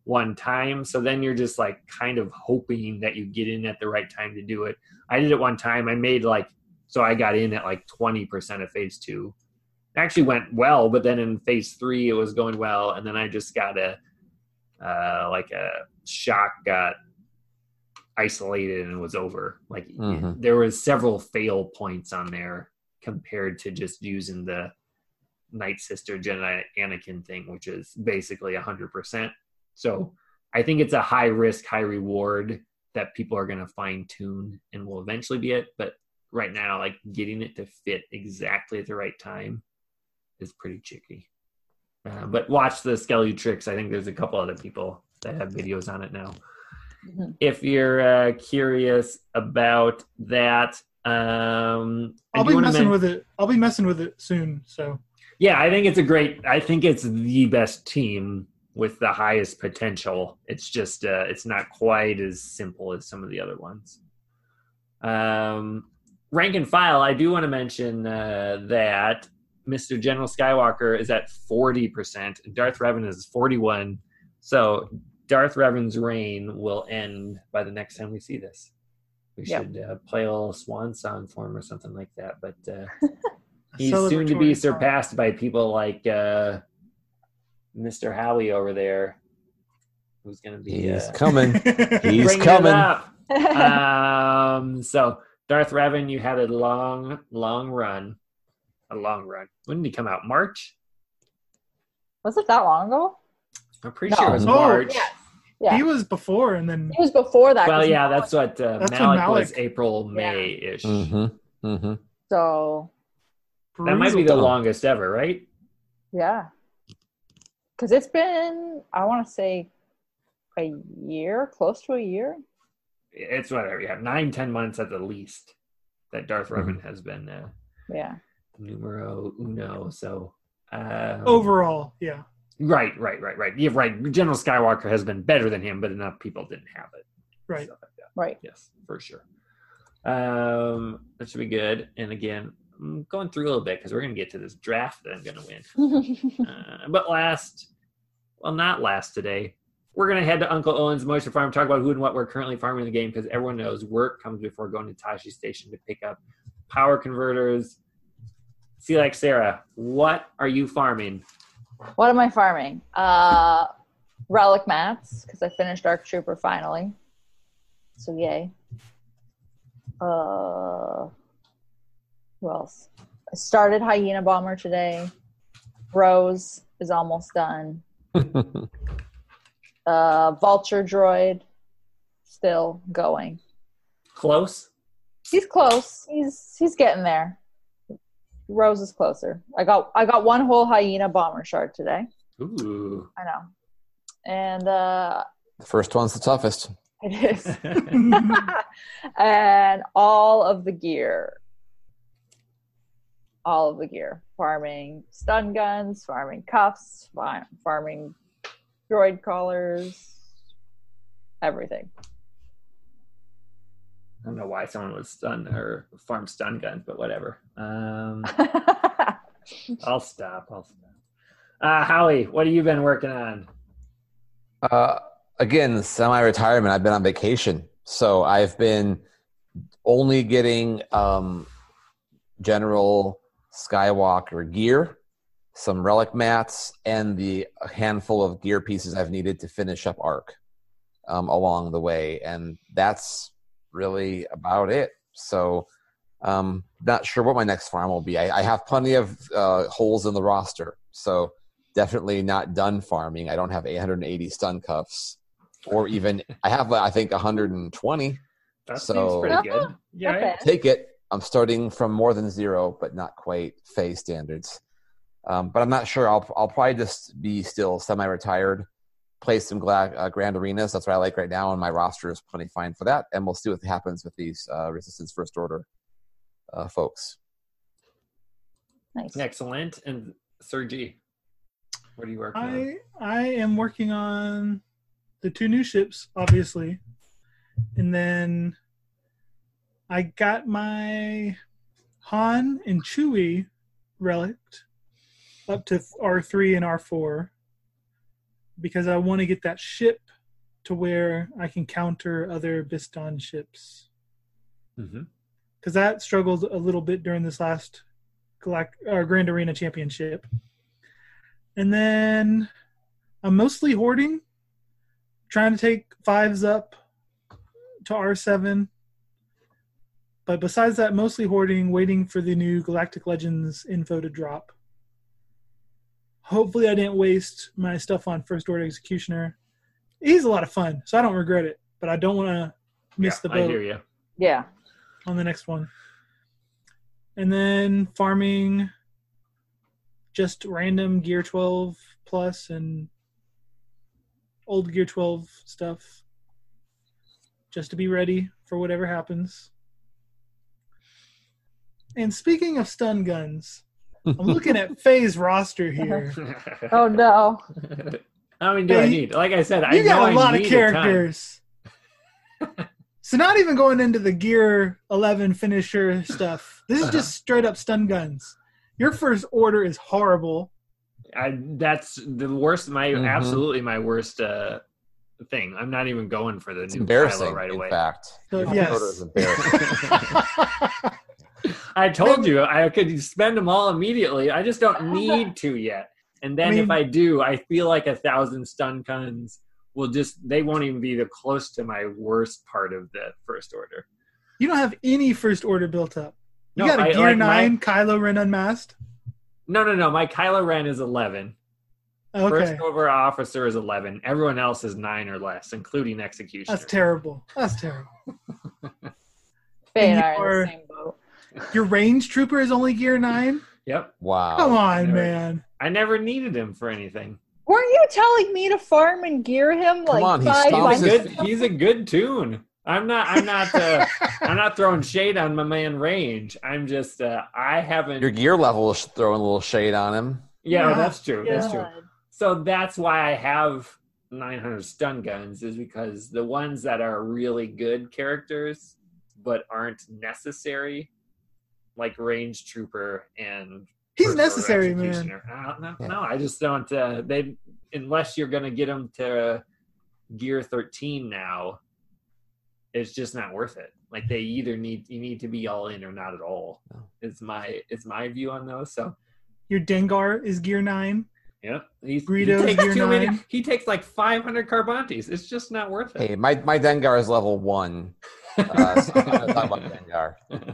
one time. So then you're just like kind of hoping that you get in at the right time to do it. I did it one time. I made like so I got in at like twenty percent of phase two. It actually went well, but then in phase three it was going well, and then I just got a uh, like a Shaak got isolated and it was over. Like Mhm. there was several fail points on there compared to just using the Night Sister Jedi Anakin thing, which is basically hundred percent. So I think it's a high risk, high reward that people are going to fine tune and will eventually be it. But right now, like getting it to fit exactly at the right time is pretty tricky. Uh, but watch the Skelturix. I think there's a couple other people that have videos on it now. Mhm. If you're uh, curious about that, um, I I'll be messing men- with it. I'll be messing with it soon. So yeah, I think it's a great. I think it's the best team with the highest potential. It's just uh, it's not quite as simple as some of the other ones. Um, rank and file. I do want to mention uh, that Mr. General Skywalker is at forty percent. Darth Revan is forty-one. So Darth Revan's reign will end by the next time we see this. We Yep. should uh, play a little swan song for him or something like that. But uh, he's soon to be celebratory song. surpassed by people like uh, Mr. Howie over there, who's going to be he's uh, coming he's coming up. um, so Darth Revan, you had a long, long run, a long run. When did he come out? March. Was it that long ago? I'm pretty sure it was No. March. Yes. Yeah. He was before, and then It was before that. Well, yeah, Malik- that's what uh, That's when Malik, was April, May ish. Mm-hmm. Mm-hmm. so That might be the longest ever, right? yeah. Because it's been, I want to say, a year, close to a year. It's whatever. Yeah, nine, ten months at the least that Darth Mhm. Revan has been uh, Yeah. numero uno. So um, overall, yeah. right, right, right, right. Yeah, right. General Skywalker has been better than him, but enough people didn't have it. Right. Stuff like. Right. Yes, for sure. Um, that should be good. And again, I'm going through a little bit because we're gonna get to this draft that I'm gonna win. Uh, but last, well, not last today. We're gonna head to Uncle Owen's Moisture Farm, talk about who and what we're currently farming in the game because everyone knows work comes before going to Tosche Station to pick up power converters. See, like Sarah, what are you farming? what am I farming? Uh, relic mats because I finished Dark Trooper finally. So yay. Uh, who else? I started Hyena Bomber today. Rose is almost done. Uh, Vulture Droid still going. Close. He's close. He's he's getting there. Rose is closer. I got I got one whole hyena bomber shard today. Ooh. I know. And uh the first one's the toughest. it is. and all of the gear. All of the gear. Farming stun guns, farming cuffs, farming droid collars, everything. I don't know why someone was stun or farm stun guns, but whatever. Um, I'll stop. I'll stop. Uh, Howie, what have you been working on? Uh, again, semi-retirement. I've been on vacation, so I've been only getting um, general Skywalker gear, some relic mats, and the handful of gear pieces I've needed to finish up Arc um, along the way, and that's really about it. So, um, not sure what my next farm will be. I, I have plenty of uh, holes in the roster, so definitely not done farming. I don't have 880 stun cuffs, or even I have I think 120. That So- seems pretty good. Yeah. Okay. Take it. I'm starting from more than zero, but not quite phase standards. Um, but I'm not sure. I'll I'll probably just be still semi-retired, play some gla- uh, grand arenas. That's what I like right now, and my roster is plenty fine for that. And we'll see what happens with these uh, Resistance First Order uh, folks. Nice. Excellent. And Sir G, what are you working on? I I am working on the two new ships, obviously, and then I got my Han and Chewie relict up to R three and R four because I want to get that ship to where I can counter other Biston ships Mm-hmm. because that struggled a little bit during this last Galact- uh, Grand Arena Championship. And then I'm mostly hoarding, trying to take fives up to R7. But besides that, mostly hoarding, waiting for the new Galactic Legends info to drop. Hopefully, I didn't waste my stuff on First Order Executioner. He's a lot of fun, so I don't regret it. But I don't want to miss yeah, the I boat hear you. Yeah. on the next one. And then farming just random Gear 12 plus and old Gear 12 stuff just to be ready for whatever happens. And speaking of stun guns, I'm looking at Faye's roster here. Oh no. How many do I need? Like I said, I You know got I a lot of characters. so not even going into the Gear 11 finisher stuff. This is Uh-huh. just straight up stun guns. Your first order is horrible. I, that's the worst. My Mhm. absolutely my worst uh, thing. I'm not even going for the It's new embarrassing, Kylo right in away. fact. So, Your yes. photo is embarrassing. I told you I could spend them all immediately. I just don't need to yet. And then I mean- if I do, I feel like a thousand stun guns will just they won't even be the close to my worst part of the first order. you don't have any first order built up. You No, got a I- Gear like my- 9 Kylo Ren unmasked. No, no, no. My Kylo Ren is eleven. Okay, First over officer is 11. Everyone else is 9 or less, including executioner. that's terrible. That's terrible. Faye And and I are in the same boat. Your range trooper is only gear nine. Yep. Wow. Come on, never- man. I never needed him for anything. Weren't you telling me to farm and gear him like on, he five He's a his- good, he's a good toon. I'm not. I'm not. Uh, I'm not throwing shade on my man range. I'm just. Uh, I haven't. Your gear level is throwing a little shade on him. yeah, Yeah. that's true. That's true. So that's why I have 900 stun guns is because the ones that are really good characters but aren't necessary, like range trooper and He's necessary, man. executioner. Uh, no, Yeah. no, I just don't. Uh, they unless you're going to get them to gear 13 now, it's just not worth it. Like they either need you need to be all in or not at all. No. It's my it's my view on those. So Your Dengar is gear nine. yeah, He's, Greedo's he takes gear too many. nine. He takes like 500 Carbantis. It's just not worth it. Hey, my, my Dengar is level one. Uh, so I'm talk about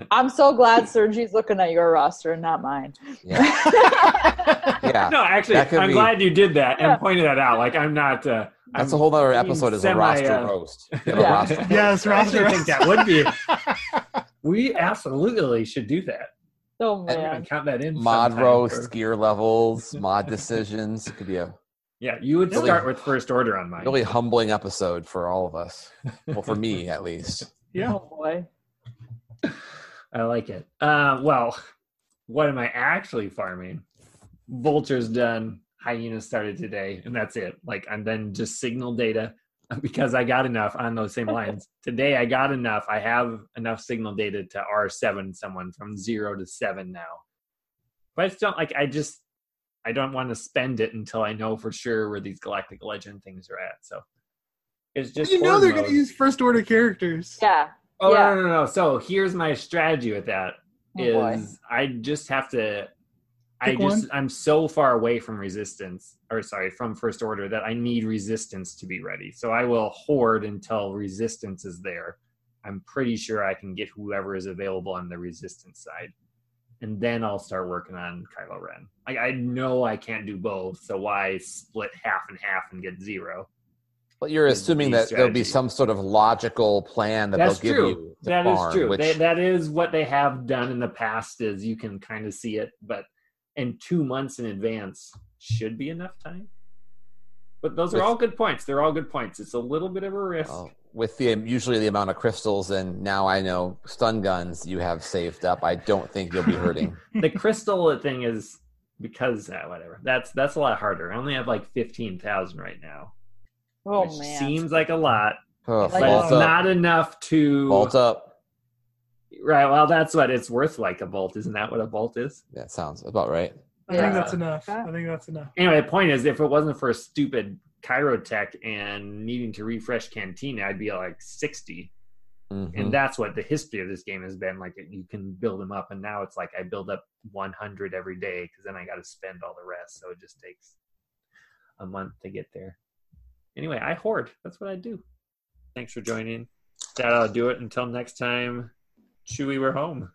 I'm so glad Sergi's looking at your roster and not mine. Yeah. yeah. no, actually, I'm be- glad you did that and Yeah. pointed that out. Like I'm not. Uh, That's I'm, a whole other being episode is a roster uh, roast. You have a Yeah. roster Yes, I roster actually think that would be. We absolutely should do that. Oh I'm count that in. mod sometime roast, for- gear levels, mod decisions. It could be a Yeah, you would Really- start with first order on mine. really humbling episode for all of us. Well, for me at least. Yeah. Oh boy. I like it. Uh, well, what am I actually farming? Vulture's done. Hyena started today, and that's it. Like, and then just signal data because I got enough on those same lines. today, I got enough. I have enough signal data to R7 someone from zero to seven now. But I just don't like, I just, I don't want to spend it until I know for sure where these Galactic Legend things are at. So it's just, you know they're mode. going to use first order characters. Yeah. Oh Yeah. no, no, no! So here's my strategy with that: Oh, is boy. I just have to. I Pick just one? I'm so far away from resistance, or sorry, from first order that I need resistance to be ready. So I will hoard until resistance is there. I'm pretty sure I can get whoever is available on the resistance side, and then I'll start working on Kylo Ren. Like I know I can't do both, so why split half and half and get zero? But you're assuming the that there'll be some sort of logical plan that That's they'll give true. you. To That is farm, true. Which, They, that is what they have done in the past. Is you can kind of see it, but in two months in advance should be enough time. But those are all good points. They're all good points. It's a little bit of a risk. well, with the usually the amount of crystals and now I know stun guns you have saved up, I don't think you'll be hurting. the crystal thing is because uh, whatever. That's that's a lot harder. I only have like fifteen thousand right now, Oh which man. seems like a lot, Oh, but it's up. not enough to. Vault up. Right. Well, that's what it's worth. Like a bolt, isn't that what a bolt is? That sounds about right. I Yeah. think that's enough. I think that's enough. anyway, the point is, if it wasn't for a stupid Kyrotech and needing to refresh Cantina, I'd be like 60. Mhm. And that's what the history of this game has been. Like, you can build them up. And now it's like I build up 100 every day because then I got to spend all the rest. So it just takes a month to get there. Anyway, I hoard. That's what I do. Thanks for joining. That'll do it. Until next time, Chewie, we're home.